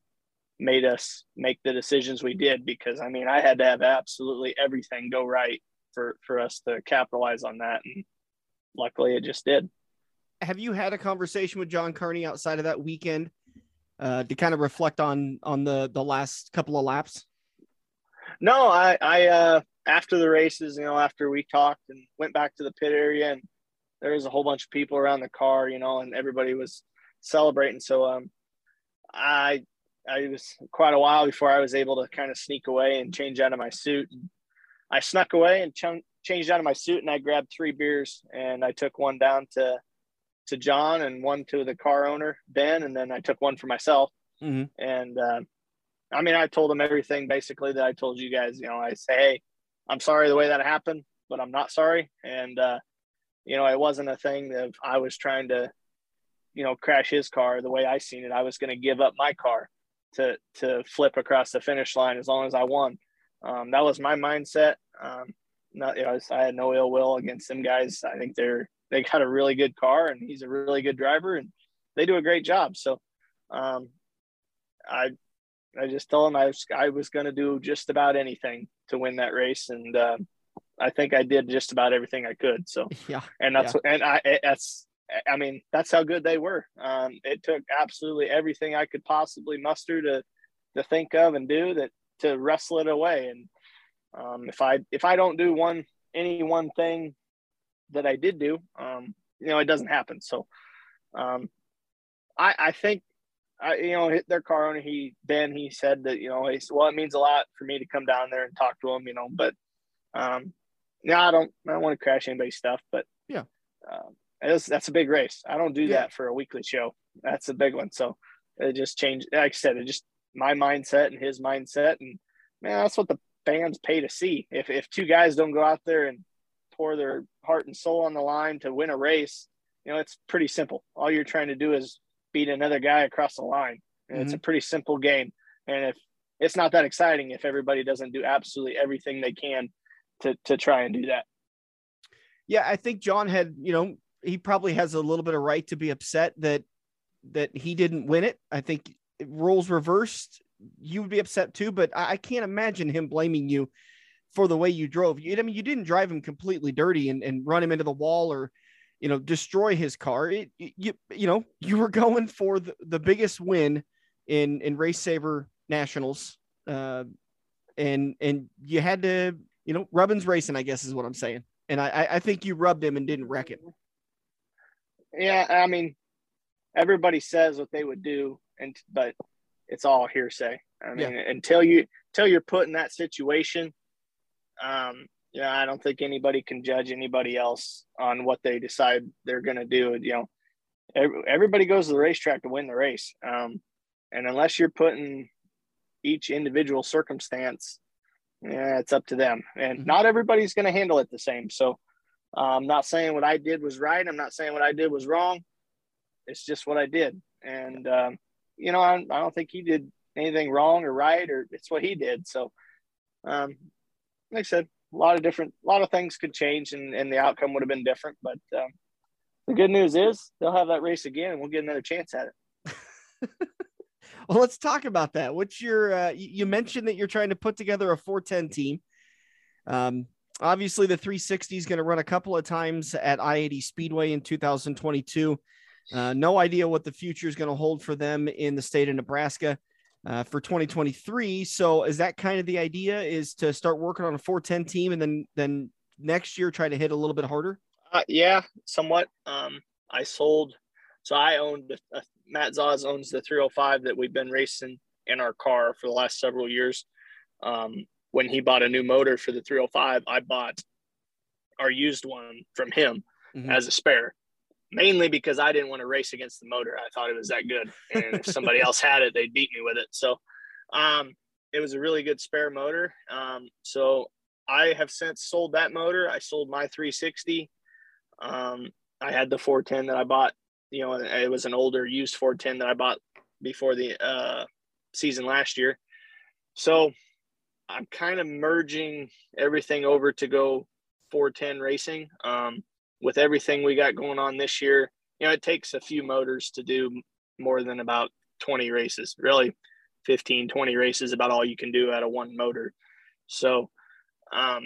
made us make the decisions we did because I mean I had to have absolutely everything go right for for us to capitalize on that and luckily it just did. Have you had a conversation with John Carney outside of that weekend uh, to kind of reflect on on the the last couple of laps? No, I I uh after the races, you know, after we talked and went back to the pit area and there was a whole bunch of people around the car, you know, and everybody was celebrating. So um I I was quite a while before I was able to kind of sneak away and change out of my suit. And I snuck away and ch- changed out of my suit and I grabbed three beers and I took one down to to John and one to the car owner Ben and then I took one for myself. Mm-hmm. And uh, I mean, I told him everything basically that I told you guys. You know, I say, hey, I'm sorry the way that happened, but I'm not sorry. And uh, you know, it wasn't a thing that I was trying to, you know, crash his car the way I seen it. I was going to give up my car to to flip across the finish line as long as I won. Um, that was my mindset. Um, not, you know, I had no ill will against them guys. I think they're they got a really good car, and he's a really good driver, and they do a great job. So, um, I I just told him I was I was going to do just about anything to win that race, and uh, I think I did just about everything I could. So yeah, and that's yeah. and I that's I mean, that's how good they were. Um, it took absolutely everything I could possibly muster to to think of and do that to wrestle it away. And um, if I if I don't do one any one thing that I did do, um, you know, it doesn't happen. So um, I I think I you know hit their car owner. He Ben he said that you know he said, well it means a lot for me to come down there and talk to him. You know, but um, no, I don't I don't want to crash anybody's stuff, but yeah. Um, was, that's a big race. I don't do yeah. that for a weekly show. That's a big one. So it just changed. Like I said, it just my mindset and his mindset, and man, that's what the fans pay to see. If if two guys don't go out there and pour their heart and soul on the line to win a race, you know, it's pretty simple. All you're trying to do is beat another guy across the line, and mm-hmm. it's a pretty simple game. And if it's not that exciting if everybody doesn't do absolutely everything they can to to try and do that. Yeah, I think John had, you know, he probably has a little bit of right to be upset that that he didn't win it. I think roles reversed, you would be upset too. But I, I can't imagine him blaming you for the way you drove. You, I mean, you didn't drive him completely dirty and, and run him into the wall or, you know, destroy his car. It, you you know you were going for the, the biggest win in in RaceSaver nationals, uh, and and you had to you know Rubbins racing. I guess is what I'm saying. And I I think you rubbed him and didn't wreck it. Yeah, I mean, everybody says what they would do, and but it's all hearsay. I mean, yeah. until you until you're put in that situation, um, yeah, I don't think anybody can judge anybody else on what they decide they're going to do. You know, every, everybody goes to the racetrack to win the race, um, and unless you're putting each individual circumstance, yeah, it's up to them, and mm-hmm. not everybody's going to handle it the same. So I'm not saying what I did was right. I'm not saying what I did was wrong. It's just what I did. And, um, you know, I, I, don't think he did anything wrong or right, or it's what he did. So, um, like I said, a lot of different, a lot of things could change and, and the outcome would have been different. But um, the good news is they'll have that race again and we'll get another chance at it. well, let's talk about that. What's your, uh, you mentioned that you're trying to put together a 410 team. Um, obviously the 360 is going to run a couple of times at I-80 Speedway in 2022. Uh, no idea what the future is going to hold for them in the state of Nebraska uh, for 2023. So is that kind of the idea is to start working on a 410 team and then, then next year try to hit a little bit harder? Uh, yeah, somewhat. Um, I sold, so I owned, uh, Matt Zaz owns the 305 that we've been racing in our car for the last several years. Um, when he bought a new motor for the 305, I bought our used one from him mm-hmm. as a spare, mainly because I didn't want to race against the motor. I thought it was that good. And if somebody else had it, they'd beat me with it. So um, it was a really good spare motor. Um, so I have since sold that motor. I sold my 360. Um, I had the 410 that I bought, you know, it was an older used 410 that I bought before the uh, season last year. So I'm kind of merging everything over to go 410 racing. Um, with everything we got going on this year, you know, it takes a few motors to do more than about 20 races. Really, 15, 20 races about all you can do out of one motor. So, um,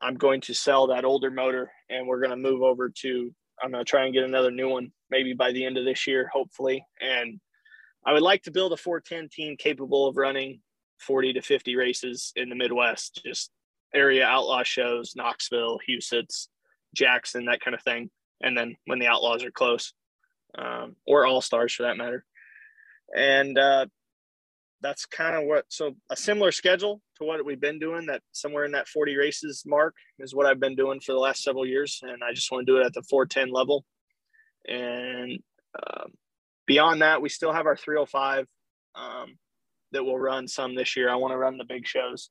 I'm going to sell that older motor and we're going to move over to, I'm going to try and get another new one maybe by the end of this year, hopefully. And I would like to build a 410 team capable of running 40 to 50 races in the Midwest, just area outlaw shows, Knoxville, Huset's, Jackson, that kind of thing. And then when the outlaws are close, um, or all stars for that matter. And uh, that's kind of what, so a similar schedule to what we've been doing, that somewhere in that 40 races mark is what I've been doing for the last several years. And I just want to do it at the 410 level. And um, beyond that, we still have our 305 um, that will run some this year. I want to run the big shows.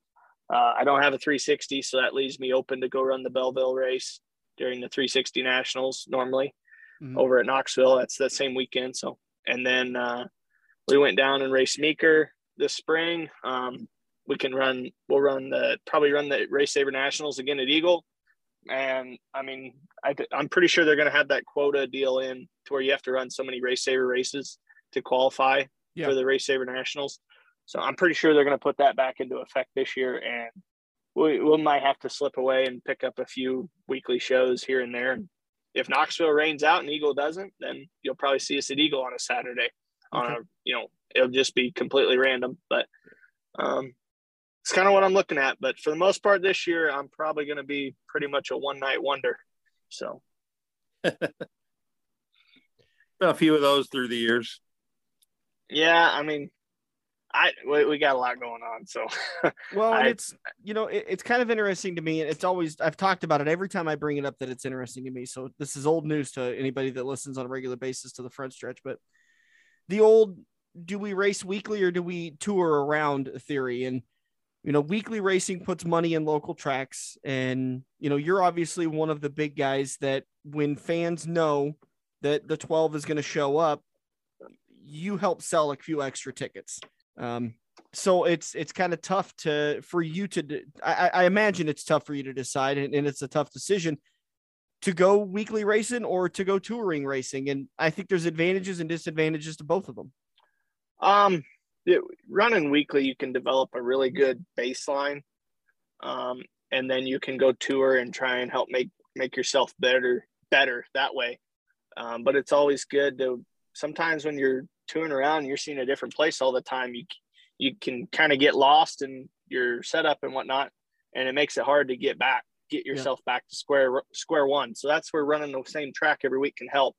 Uh, I don't have a 360, so that leaves me open to go run the Belleville race during the 360 Nationals normally mm-hmm. over at Knoxville. That's the same weekend. So, and then uh, we went down and raced Meeker this spring. Um, we can run, we'll run the, probably run the RaceSaver Nationals again at Eagle. And I mean, I, am pretty sure they're going to have that quota deal in to where you have to run so many RaceSaver races to qualify yeah. for the RaceSaver Nationals. So I'm pretty sure they're going to put that back into effect this year. And we, we might have to slip away and pick up a few weekly shows here and there. If Knoxville rains out and Eagle doesn't, then you'll probably see us at Eagle on a Saturday. Okay. On a, you know, it'll just be completely random. But um, it's kind of what I'm looking at. But for the most part this year, I'm probably going to be pretty much a one night wonder. So a few of those through the years. Yeah, I mean, I we, we got a lot going on. So well, I, it's you know it, it's kind of interesting to me. And it's always I've talked about it every time I bring it up that it's interesting to me. So this is old news to anybody that listens on a regular basis to the front stretch. But the old do we race weekly or do we tour around theory and you know, weekly racing puts money in local tracks. And, you know, you're obviously one of the big guys that when fans know that the 12 is going to show up, you help sell a few extra tickets. Um, so it's it's kind of tough to for you to I, I imagine it's tough for you to decide and, and it's a tough decision to go weekly racing or to go touring racing and i think there's advantages and disadvantages to both of them um it, running weekly, you can develop a really good baseline, um, and then you can go tour and try and help make make yourself better better that way. Um, but it's always good to sometimes when you're touring around, you're seeing a different place all the time. You you can kind of get lost in your setup and whatnot, and it makes it hard to get back, get yourself yeah. back to square square one. So that's where running the same track every week can help.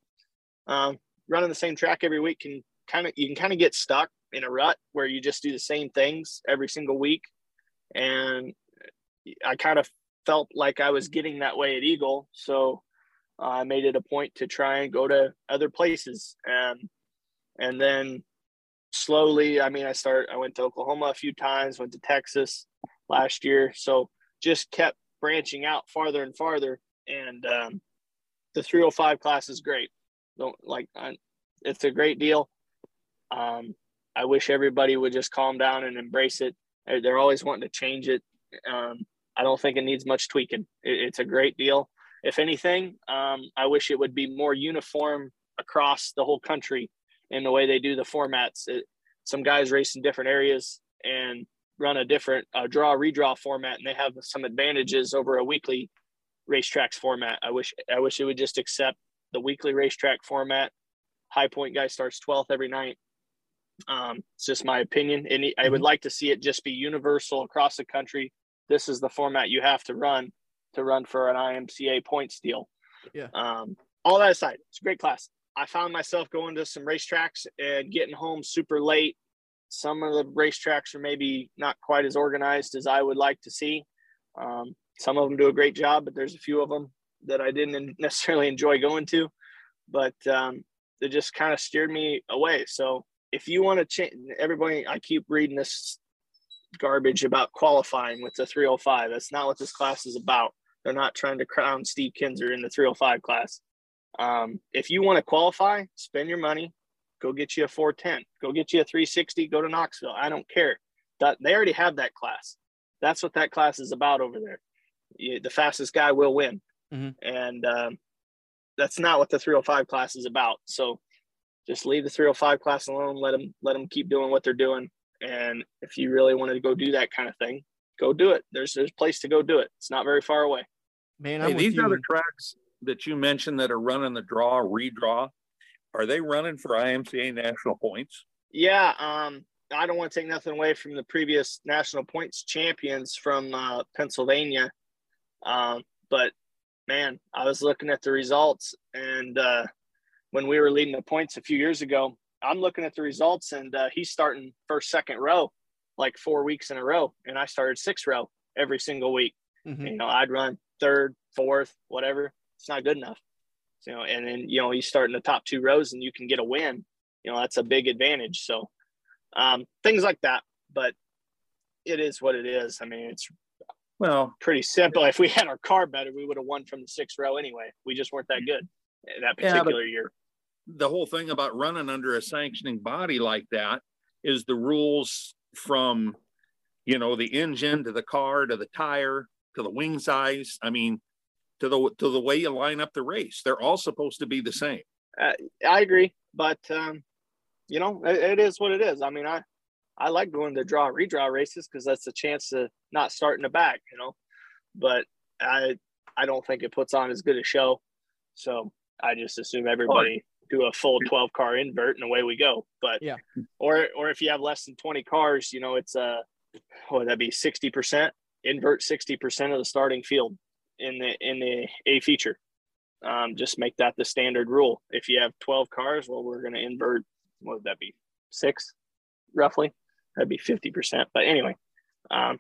Um, running the same track every week can kind of you can kind of get stuck in a rut where you just do the same things every single week. And I kind of felt like I was getting that way at Eagle. So uh, I made it a point to try and go to other places. And, and then slowly, I mean, I start. I went to Oklahoma a few times, went to Texas last year. So just kept branching out farther and farther. And um, the 305 class is great. Don't like, I, it's a great deal. Um, I wish everybody would just calm down and embrace it. They're always wanting to change it. Um, I don't think it needs much tweaking. It, it's a great deal. If anything, um, I wish it would be more uniform across the whole country in the way they do the formats. It, some guys race in different areas and run a different uh, draw redraw format, and they have some advantages over a weekly racetracks format. I wish I wish it would just accept the weekly racetrack format. High point guy starts 12th every night um, it's just my opinion, and I would mm-hmm. like to see it just be universal across the country. This is the format you have to run to run for an IMCA points deal. Yeah. Um, all that aside, it's a great class. I found myself going to some racetracks and getting home super late. Some of the racetracks are maybe not quite as organized as I would like to see. Um, some of them do a great job, but there's a few of them that I didn't necessarily enjoy going to. But um, they just kind of steered me away. So if you want to change everybody i keep reading this garbage about qualifying with the 305 that's not what this class is about they're not trying to crown steve kinser in the 305 class um, if you want to qualify spend your money go get you a 410 go get you a 360 go to knoxville i don't care that they already have that class that's what that class is about over there you, the fastest guy will win, Mhm. and um, that's not what the 305 class is about. So just leave the 305 class alone. Let them let them keep doing what they're doing. And if you really wanted to go do that kind of thing, go do it. There's there's a place to go do it. It's not very far away. Man, Hey, I'm these you. other tracks that you mentioned that are running the draw, redraw, are they running for IMCA national points? Yeah, um, I don't want to take nothing away from the previous national points champions from uh, Pennsylvania, um, but man, I was looking at the results, and uh, when we were leading the points a few years ago, I'm looking at the results, and uh, he's starting first, second row, like four weeks in a row, and I started sixth row every single week. Mhm. You know, I'd run third, fourth, whatever. It's not good enough. So, you know, and then you know you start in the top two rows and you can get a win. You know, that's a big advantage. So, um, things like that. But it is what it is. I mean, it's Well, pretty simple. If we had our car better, we would have won from the sixth row anyway. We just weren't that good that Yeah, particular year. the whole thing about running under a sanctioning body like that is the rules from, you know, the engine to the car to the tire to the wing size. I mean, to the to the way you line up the race. They're all supposed to be the same. I agree, but um, you know, it, it is what it is. I mean, I I like going to draw redraw races because that's a chance to not start in the back, you know. But I I don't think it puts on as good a show, so I just assume everybody do a full twelve car invert and away we go. But Yeah. or or if you have less than twenty cars, you know, it's a what would that be sixty percent invert sixty percent of the starting field in the in the A feature um, just make that the standard rule. If you have 12 cars, well, we're going to invert, what would that be? Six, roughly. That'd be 50%. But anyway, um,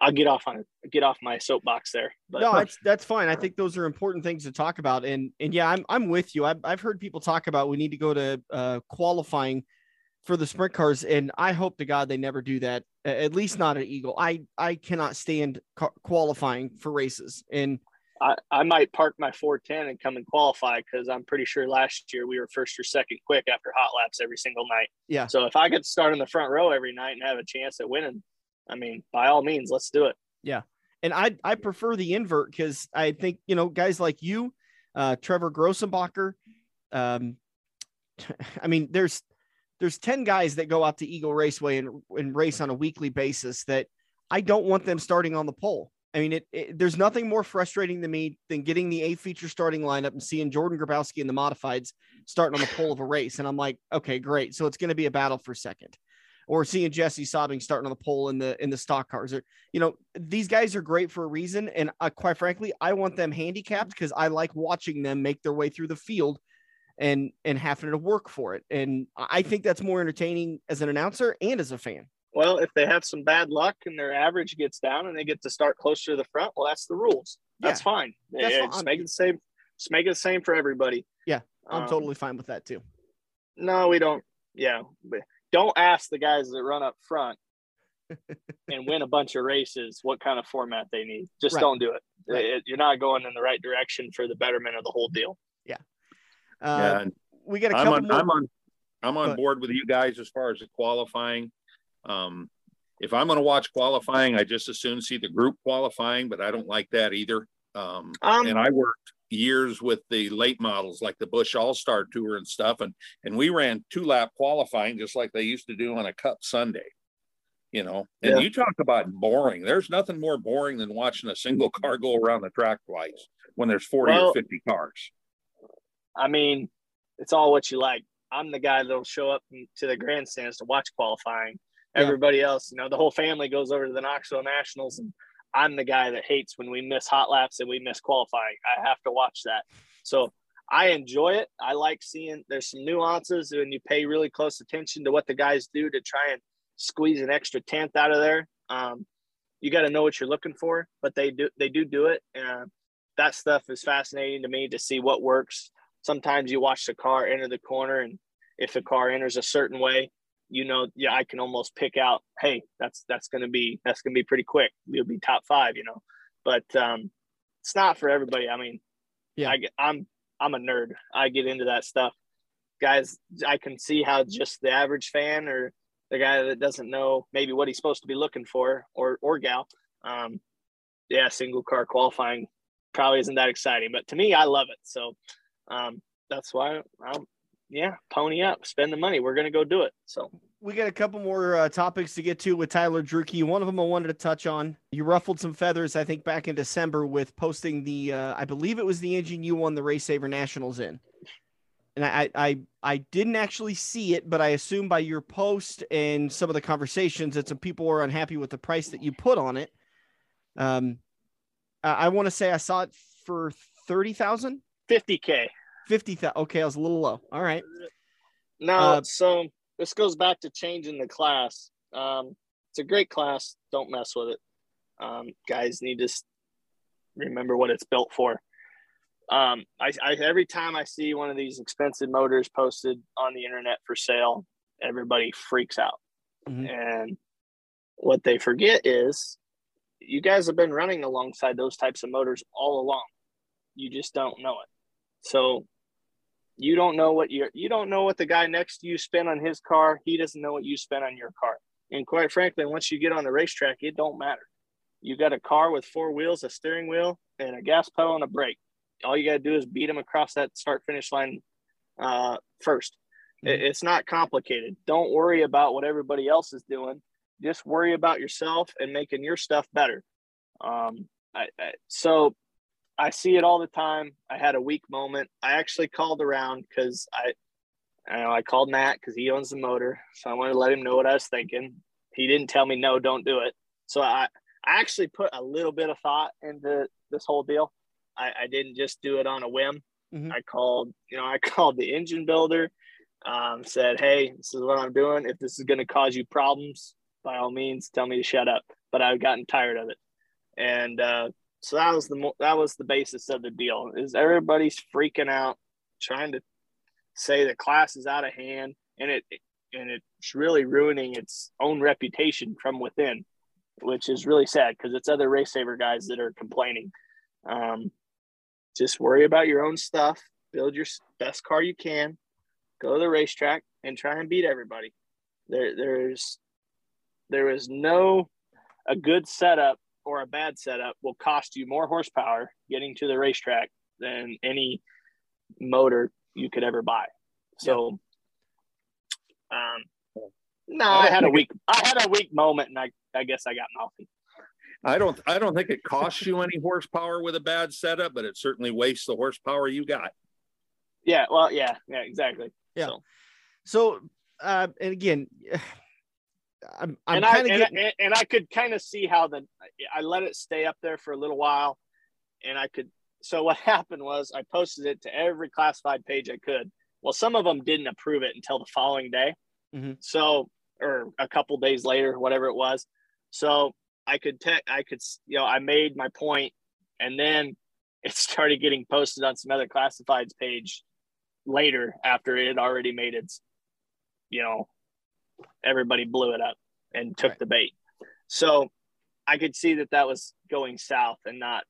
I'll get off on get off my soapbox there. But no, that's that's fine. I think those are important things to talk about, and and yeah, I'm I'm with you. I've I've heard people talk about we need to go to uh, qualifying for the sprint cars, and I hope to God they never do that. At least not at Eagle. I I cannot stand qualifying for races, and I, I might park my 410 and come and qualify because I'm pretty sure last year we were first or second quick after hot laps every single night. Yeah. So if I get to start in the front row every night and have a chance at winning, I mean, by all means, let's do it. Yeah. And I I prefer the invert because I think you know guys like you, uh, Trevor Grossenbacher. Um, I mean, there's there's ten guys that go out to Eagle Raceway and, and race on a weekly basis that I don't want them starting on the pole. I mean, it, it there's nothing more frustrating to me than getting the A feature starting lineup and seeing Jordan Grabowski and the modifieds starting on the pole of a race, and I'm like, okay, great. So it's going to be a battle for second, or seeing Jesse Sobbing starting on the pole in the in the stock cars, or you know, these guys are great for a reason. And uh, quite frankly, I want them handicapped because I like watching them make their way through the field and and having to work for it. And I think that's more entertaining as an announcer and as a fan. Well, if they have some bad luck and their average gets down and they get to start closer to the front, well, that's the rules. That's Yeah, fine. that's Yeah. Just make it the same. Just make it the same for everybody. Yeah, I'm Um, totally fine with that too. No, we don't. Yeah, don't ask the guys that run up front and win a bunch of races what kind of format they need. Just Right. don't do it. Right. It- You're not going in the right direction for the betterment of the whole deal. Uh, yeah, we got a I'm on, more. I'm on, I'm on board with you guys as far as the qualifying. Um, if I'm going to watch qualifying, I just as soon see the group qualifying, but I don't like that either. Um, Um, and I worked years with the late models like the Busch All Star Tour and stuff, and and we ran two lap qualifying just like they used to do on a Cup Sunday. You know, and Yeah. you talk about boring. There's nothing more boring than watching a single car go around the track twice when there's 40 Well- or 50 cars. I mean, it's all what you like. I'm the guy that'll show up to the grandstands to watch qualifying. Yeah. Everybody else, you know, the whole family goes over to the Knoxville Nationals, and I'm the guy that hates when we miss hot laps and we miss qualifying. I have to watch that. So I enjoy it. I like seeing there's some nuances when you pay really close attention to what the guys do to try and squeeze an extra tenth out of there. Um, you got to know what you're looking for, but they do they do do it. And that stuff is fascinating to me to see what works sometimes you watch the car enter the corner and if the car enters a certain way you know yeah i can almost pick out hey that's that's going to be that's going to be pretty quick. You'll be top five you know. But um it's not for everybody. I mean Yeah. I i'm i'm a nerd. I get into that stuff. Guys i can see how just the average fan or the guy that doesn't know maybe what he's supposed to be looking for or or gal um yeah, single car qualifying probably isn't that exciting, but to me, I love it. So um, that's why I'm, yeah, pony up, spend the money. We're going to go do it. So we got a couple more uh, topics to get to with Tyler Drueke. One of them I wanted to touch on. You ruffled some feathers, I think, back in December with posting the, uh, I believe it was the engine you won the RaceSaver Nationals in. And I, I, I didn't actually see it, but I assume by your post and some of the conversations that some people were unhappy with the price that you put on it. Um, I want to say I saw it for 30,000, 50K, 50,000. Okay. I was a little low. All right. No, uh, so this goes back to changing the class. Um, it's a great class. Don't mess with it. Um, guys need to remember what it's built for. Um, I, I, every time I see one of these expensive motors posted on the internet for sale, everybody freaks out. Mm-hmm. And what they forget is you guys have been running alongside those types of motors all along. You just don't know it. So you don't know what you you don't know what the guy next to you spent on his car. He doesn't know what you spent on your car. And quite frankly, once you get on the racetrack, it don't matter. You got a car with four wheels, a steering wheel, and a gas pedal and a brake. All you got to do is beat them across that start finish line uh, 1st mm-hmm. It's not complicated. Don't worry about what everybody else is doing. Just worry about yourself and making your stuff better. Um, I, I, so I see it all the time. I had a weak moment. I actually called around because I, I know I called Matt because he owns the motor, so I wanted to let him know what I was thinking. He didn't tell me no, don't do it. So I, I actually put a little bit of thought into this whole deal. I, I didn't just do it on a whim. Mm-hmm. I called, you know, I called the engine builder, um, said, "Hey, this is what I'm doing. If this is going to cause you problems, by all means, tell me to shut up." But I've gotten tired of it, and uh, so that was the that was the basis of the deal. Is everybody's freaking out, trying to say the class is out of hand, and it and it's really ruining its own reputation from within, which is really sad because it's other RaceSaver guys that are complaining. Um, just worry about your own stuff, build your best car you can, go to the racetrack, and try and beat everybody. There, there's there is no a good setup or a bad setup will cost you more horsepower getting to the racetrack than any motor you could ever buy. So, um, no, I had a weak, I had a weak moment, and I, I guess I got mouthy. I don't, I don't think it costs you any horsepower with a bad setup, but it certainly wastes the horsepower you got. Yeah, well, yeah, yeah, exactly. Yeah. So, so uh, and again, I'm, I'm and, I, and, getting... I, and I could kind of see how the I let it stay up there for a little while, and I could. So what happened was I posted it to every classified page I could. Well, some of them didn't approve it until the following day, mm-hmm. so or a couple days later, whatever it was. So I could te- I could you know I made my point, and then it started getting posted on some other classifieds page later after it had already made its you know everybody blew it up and took right. the bait. So I could see that that was going south and not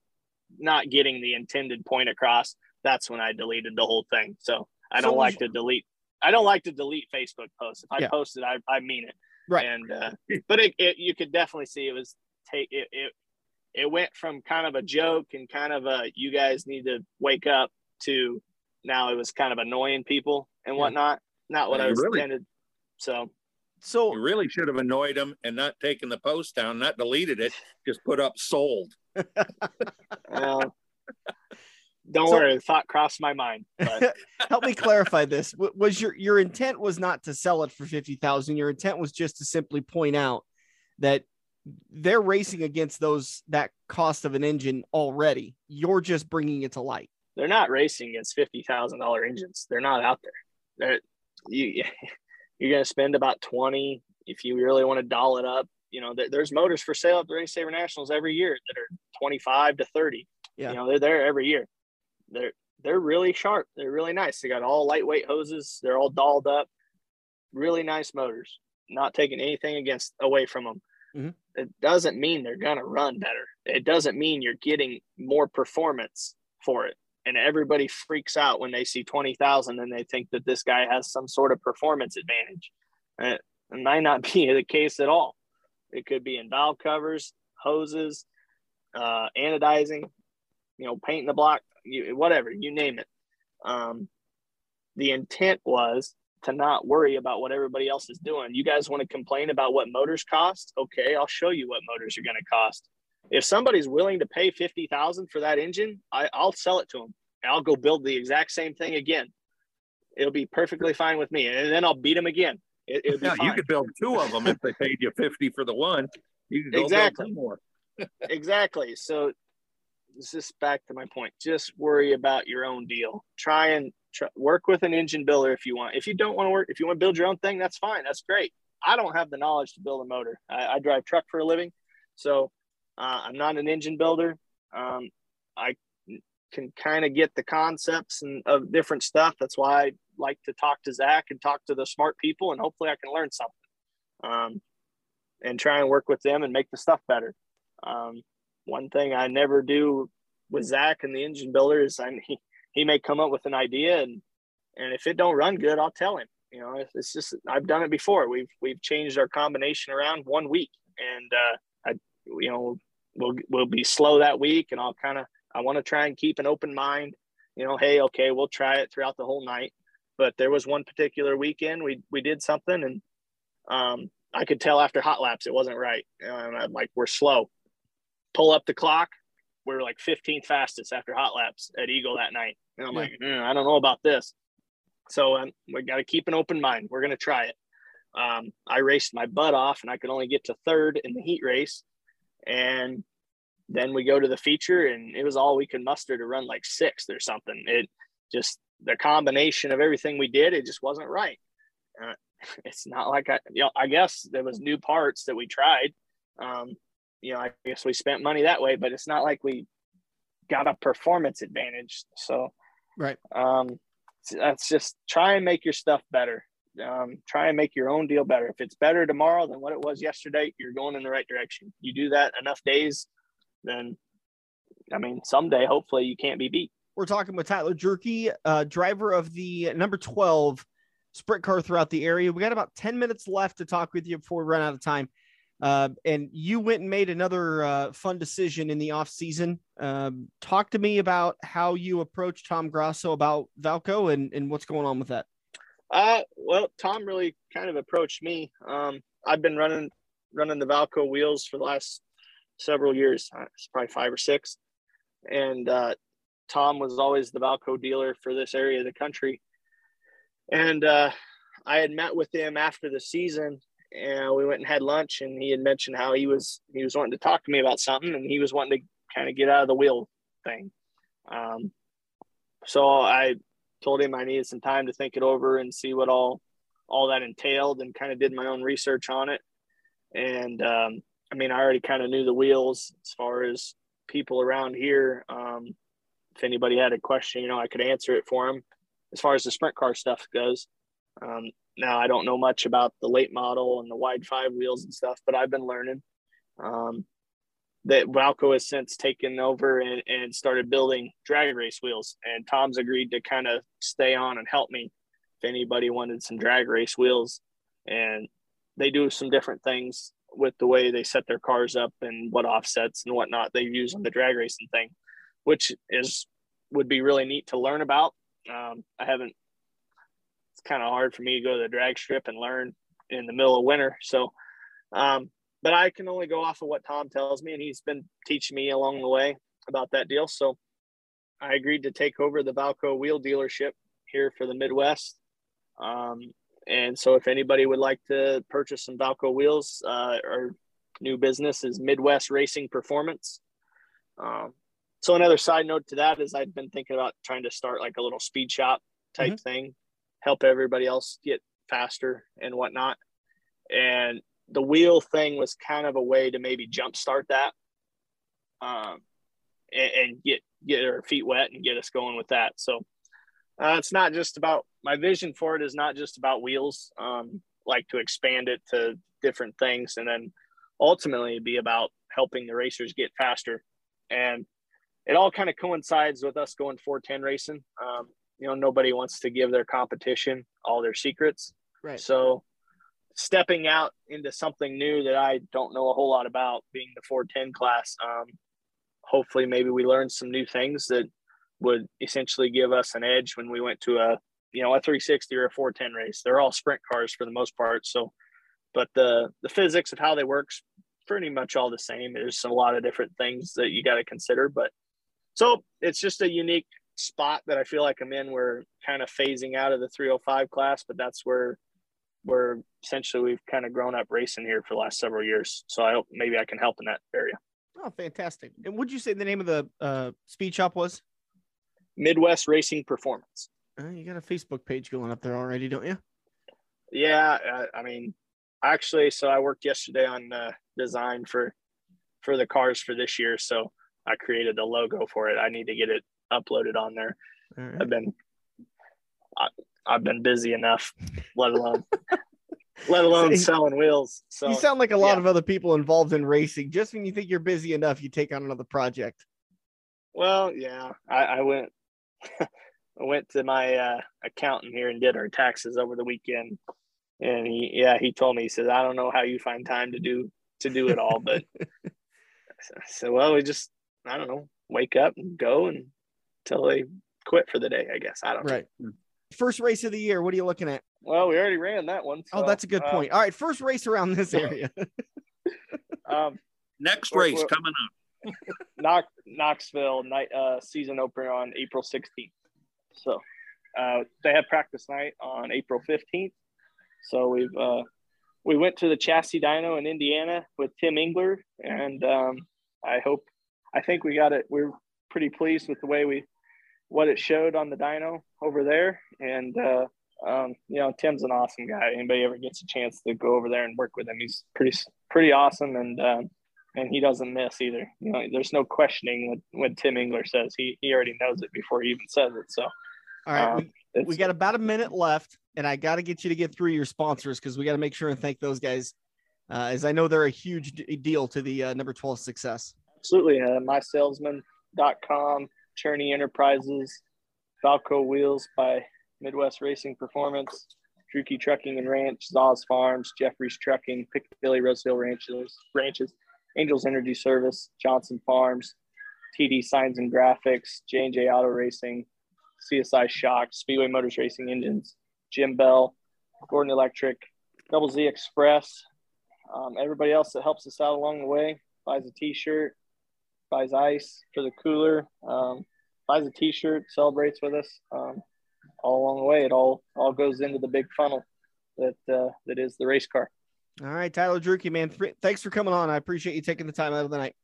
not getting the intended point across. That's when I deleted the whole thing. So I don't like to delete. I don't like to delete Facebook posts. If I yeah. post it, I, I mean it. Right. And uh, but it, it, you could definitely see it was take it, it it went from kind of a joke and kind of a you guys need to wake up to now it was kind of annoying people and whatnot. Not what yeah, I was really, intended. So so you really should have annoyed him and not taken the post down, not deleted it, just put up sold. well, don't so, worry, the thought crossed my mind. But. help me clarify this. Was your your intent was not to sell it for fifty thousand? Your intent was just to simply point out that they're racing against those that cost of an engine already. You're just bringing it to light. They're not racing against fifty thousand dollar engines. They're not out there. They're you you're going to spend about 20 if you really want to doll it up you know there's motors for sale at the RaceSaver nationals every year that are 25 to 30 yeah. you know they're there every year. They're they're really sharp. They're really nice. They got all lightweight hoses. They're all dolled up. Really nice motors. Not taking anything against away from them mm-hmm. it doesn't mean they're going to run better. It doesn't mean you're getting more performance for it and everybody freaks out when they see 20,000 and they think that this guy has some sort of performance advantage. It might not be the case at all. It could be in valve covers, hoses, uh, anodizing, you know, painting the block, you, whatever, you name it. Um, the intent was to not worry about what everybody else is doing. You guys want to complain about what motors cost? Okay, I'll show you what motors are going to cost. If somebody's willing to pay fifty thousand for that engine, I, I'll sell it to them. I'll go build the exact same thing again. It'll be perfectly fine with me, and then I'll beat them again. It, yeah, you could build two of them if they paid you fifty for the one. You could go exactly. build two more. exactly. So this is back to my point. Just worry about your own deal. Try and try, work with an engine builder if you want. If you don't want to work, if you want to build your own thing, that's fine. That's great. I don't have the knowledge to build a motor. I, I drive truck for a living, so uh, I'm not an engine builder. Um, I can kind of get the concepts and of different stuff. That's why I like to talk to Zach and talk to the smart people, and hopefully I can learn something. Um, and try and work with them and make the stuff better. Um, one thing I never do with Zach and the engine builder is I, he, he may come up with an idea and and if it don't run good, I'll tell him. You know, it's just I've done it before. We've we've changed our combination around one week, and uh, you know we'll we'll be slow that week, and I'll kind of I want to try and keep an open mind. You know, hey, okay, we'll try it throughout the whole night. But there was one particular weekend we we did something, and um, I could tell after hot laps it wasn't right. And I'm like, we're slow. Pull up the clock. We are like 15th fastest after hot laps at Eagle that night. And I'm yeah. like, mm, I don't know about this. So um, we got to keep an open mind. We're going to try it. Um, I raced my butt off and I could only get to third in the heat race. And then we go to the feature and it was all we could muster to run like sixth or something. It just, the combination of everything we did, it just wasn't right. Uh, it's not like I, you know, I guess there was new parts that we tried. Um, you know, I guess we spent money that way, but it's not like we got a performance advantage. So, right. Um, that's just try and make your stuff better. Um, try and make your own deal better. If it's better tomorrow than what it was yesterday, you're going in the right direction. You do that enough days, then, I mean, someday, hopefully, you can't be beat. We're talking with Tyler Drueke, uh, driver of the number 12 sprint car throughout the area. We got about 10 minutes left to talk with you before we run out of time. Uh, and you went and made another uh, fun decision in the off season. Um, talk to me about how you approached Tom Grasso about Valco and, and what's going on with that. Uh, well, Tom really kind of approached me. Um, I've been running running the Valco wheels for the last several years. Uh, it's probably five or six, and uh, Tom was always the Valco dealer for this area of the country. And uh, I had met with him after the season, and we went and had lunch. And he had mentioned how he was he was wanting to talk to me about something, and he was wanting to kind of get out of the wheel thing. Um, so I told him I needed some time to think it over and see what all all that entailed, and kind of did my own research on it. And um, I mean, I already kind of knew the wheels as far as people around here. Um, if anybody had a question, you know, I could answer it for them as far as the sprint car stuff goes. Um, now I don't know much about the late model and the wide five wheels and stuff, but I've been learning. Um, that Valco has since taken over and, and started building drag race wheels, and Tom's agreed to kind of stay on and help me if anybody wanted some drag race wheels. And they do some different things with the way they set their cars up and what offsets and whatnot they use on the drag racing thing, which is would be really neat to learn about um, I haven't. It's kind of hard for me to go to the drag strip and learn in the middle of winter. So, um, but I can only go off of what Tom tells me, and he's been teaching me along the way about that deal. So, I agreed to take over the Valco wheel dealership here for the Midwest. Um, and so, if anybody would like to purchase some Valco wheels, uh, our new business is Midwest Racing Performance. Um, so another side note to that is I've been thinking about trying to start like a little speed shop type mm-hmm. thing, help everybody else get faster and whatnot. And the wheel thing was kind of a way to maybe jumpstart that, um, and, and, get get our feet wet and get us going with that. So uh, it's not just about my vision for it is not just about wheels. Um, like to expand it to different things, and then ultimately be about helping the racers get faster. And it all kind of coincides with us going 410 racing. Um, you know, nobody wants to give their competition all their secrets. Right. So stepping out into something new that I don't know a whole lot about being the 410 class, um, hopefully maybe we learned some new things that would essentially give us an edge when we went to a you know a 360 or a 410 race. They're all sprint cars for the most part. So, but the the physics of how they works pretty much all the same. There's a lot of different things that you got to consider, but so it's just a unique spot that I feel like I'm in. We're kind of phasing out of the 305 class, but that's where we're essentially we've kind of grown up racing here for the last several years. So I hope maybe I can help in that area. Oh, fantastic! And would you say the name of the uh, speed shop was? Midwest Racing Performance. Uh, you got a Facebook page going up there already, don't you? Yeah, I, I mean, actually, so I worked yesterday on uh, design for for the cars for this year. So I created the logo for it. I need to get it uploaded on there. Right. I've been I, have been busy enough, let alone let alone selling wheels. So you sound like a lot yeah. of other people involved in racing. Just when you think you're busy enough, you take on another project. Well, yeah, I, I went I went to my uh, accountant here and did our taxes over the weekend, and he yeah he told me he says I don't know how you find time to do to do it all, but so well we just I don't know wake up and go and until they quit for the day. I guess I don't right. know. First race of the year. What are you looking at? Well, we already ran that one. Oh, so, oh, that's a good point. Um, All right, first race around this area. um, Next race we're, we're, coming up. Knox, Knoxville night uh, season opener on April 16th. So uh, they have practice night on April 15th. So we've uh, we went to the Chassis Dyno in Indiana with Tim Engler, and um, I hope I think we got it. We're pretty pleased with the way we what it showed on the dyno over there. And, uh, um, you know, Tim's an awesome guy. Anybody ever gets a chance to go over there and work with him, he's pretty, pretty awesome. And, um, and he doesn't miss either. You know, there's no questioning what, what Tim Engler says. He, he already knows it before he even says it. So, all right, um, we, we got about a minute left, and I got to get you to get through your sponsors because we got to make sure and thank those guys, uh, as I know they're a huge d- deal to the uh, number 12 success. Absolutely. Uh, mysalesman.com Cherney Enterprises, Falco Wheels by Midwest Racing Performance, Drueke Trucking and Ranch, Zaz Farms, Jeffries Trucking, Piccadilly Rosedale Ranches, Ranches, Angels Energy Service, Johnson Farms, TD Signs and Graphics, J&J Auto Racing, CSI Shock, Speedway Motors Racing Engines, Jim Bell, Gordon Electric, Double Z Express, um, everybody else that helps us out along the way, buys a t-shirt, buys ice for the cooler, um, buys a T-shirt, celebrates with us. Um, all along the way, it all all goes into the big funnel that uh, that is the race car. All right, Tyler Drueke, man, th- thanks for coming on. I appreciate you taking the time out of the night.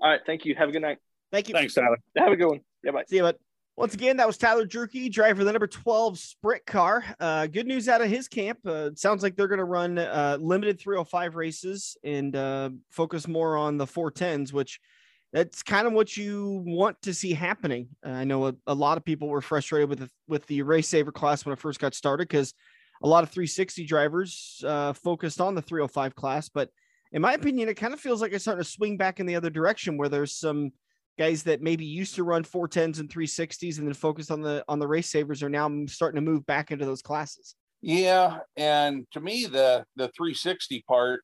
All right, thank you. Have a good night. Thank you. Thanks, Tyler. Have a good one. Yeah, bye. See you, bud. Once again, that was Tyler Drueke, driver of the number 12 sprint car. Uh, good news out of his camp. Uh, sounds like they're going to run uh, limited 305 races and uh, focus more on the 410s, which – that's kind of what you want to see happening. Uh, I know a, a, lot of people were frustrated with the, with the RaceSaver class when it first got started because a lot of 360 drivers uh, focused on the 305 class. But in my opinion, it kind of feels like it's starting to swing back in the other direction where there's some guys that maybe used to run 410s and 360s and then focused on the on the RaceSavers are now starting to move back into those classes. Yeah, and to me the the 360 part,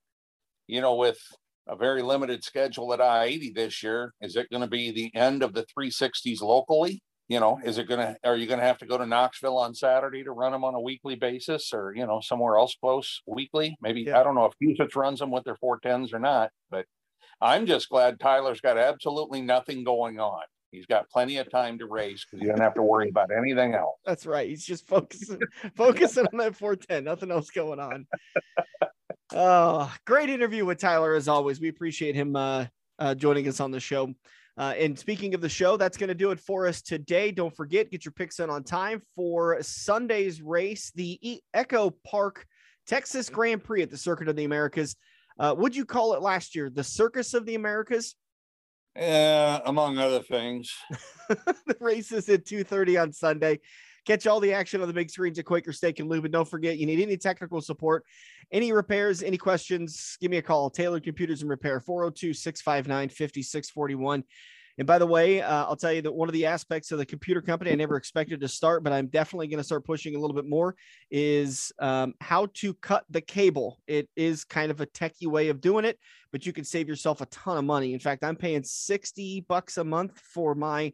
you know, with a very limited schedule at I 80 this year. Is it going to be the end of the 360s locally? You know, is it going to, are you going to have to go to Knoxville on Saturday to run them on a weekly basis or, you know, somewhere else close weekly? Maybe, yeah. I don't know if Usich runs them with their 410s or not, but I'm just glad Tyler's got absolutely nothing going on. He's got plenty of time to race because you don't have to worry about anything else. That's right. He's just focusing focusing on that 410. Nothing else going on. Oh, great interview with Tyler as always. We appreciate him uh, uh, joining us on the show. Uh, and speaking of the show, that's going to do it for us today. Don't forget, get your picks in on time for Sunday's race, the Echo Park Texas Grand Prix at the Circuit of the Americas. Uh, would you call it last year the Circus of the Americas? Yeah, among other things. the race is at 2:30 on Sunday. Catch all the action on the big screens at Quaker Steak and Lube. And don't forget, you need any technical support, any repairs, any questions, give me a call. Tailored Computers and Repair, 402 659 5641. And by the way, uh, I'll tell you that one of the aspects of the computer company I never expected to start, but I'm definitely going to start pushing a little bit more is um, how to cut the cable. It is kind of a techie way of doing it, but you can save yourself a ton of money. In fact, I'm paying 60 bucks a month for my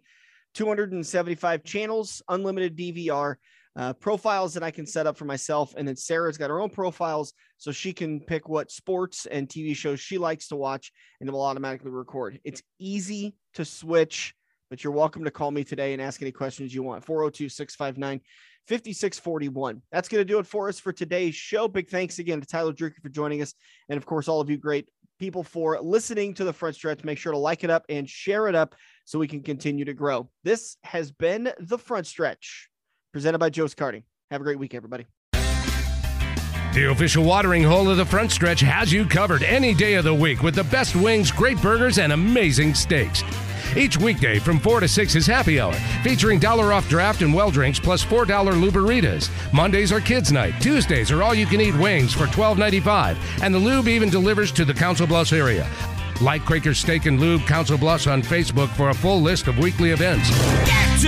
275 channels, unlimited DVR uh, profiles that I can set up for myself. And then Sarah's got her own profiles so she can pick what sports and TV shows she likes to watch and it will automatically record. It's easy to switch, but you're welcome to call me today and ask any questions you want. 402 659 5641. That's going to do it for us for today's show. Big thanks again to Tyler Drueke for joining us. And of course, all of you great people for listening to the front stretch. Make sure to like it up and share it up so we can continue to grow. This has been the front stretch presented by Joe's Karting. Have a great week, everybody. The official watering hole of the front stretch has you covered any day of the week with the best wings, great burgers, and amazing steaks. Each weekday from 4 to 6 is happy hour, featuring dollar off draft and well drinks plus $4 Luberitas. Mondays are kids' night. Tuesdays are all you can eat wings for $12.95. And the lube even delivers to the Council Bluffs area. Like Quaker Steak and Lube Council Bluffs on Facebook for a full list of weekly events. Get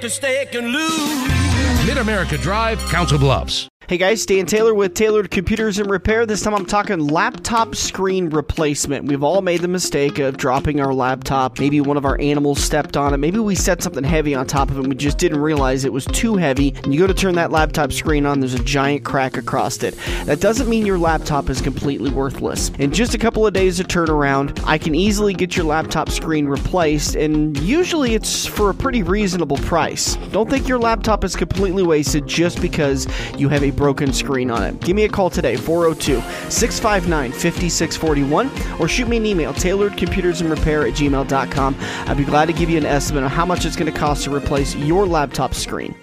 to Steak and Lube. Mid America Drive, Council Bluffs. Hey guys, Dan Taylor with Tailored Computers and Repair. This time I'm talking laptop screen replacement. We've all made the mistake of dropping our laptop. Maybe one of our animals stepped on it. Maybe we set something heavy on top of it and we just didn't realize it was too heavy. And you go to turn that laptop screen on, there's a giant crack across it. That doesn't mean your laptop is completely worthless. In just a couple of days of turnaround, I can easily get your laptop screen replaced, and usually it's for a pretty reasonable price. Don't think your laptop is completely wasted just because you have a broken screen on it. Give me a call today, 402 659 5641, or shoot me an email, tailoredcomputersandrepair at gmail.com. I'd be glad to give you an estimate on how much it's going to cost to replace your laptop screen.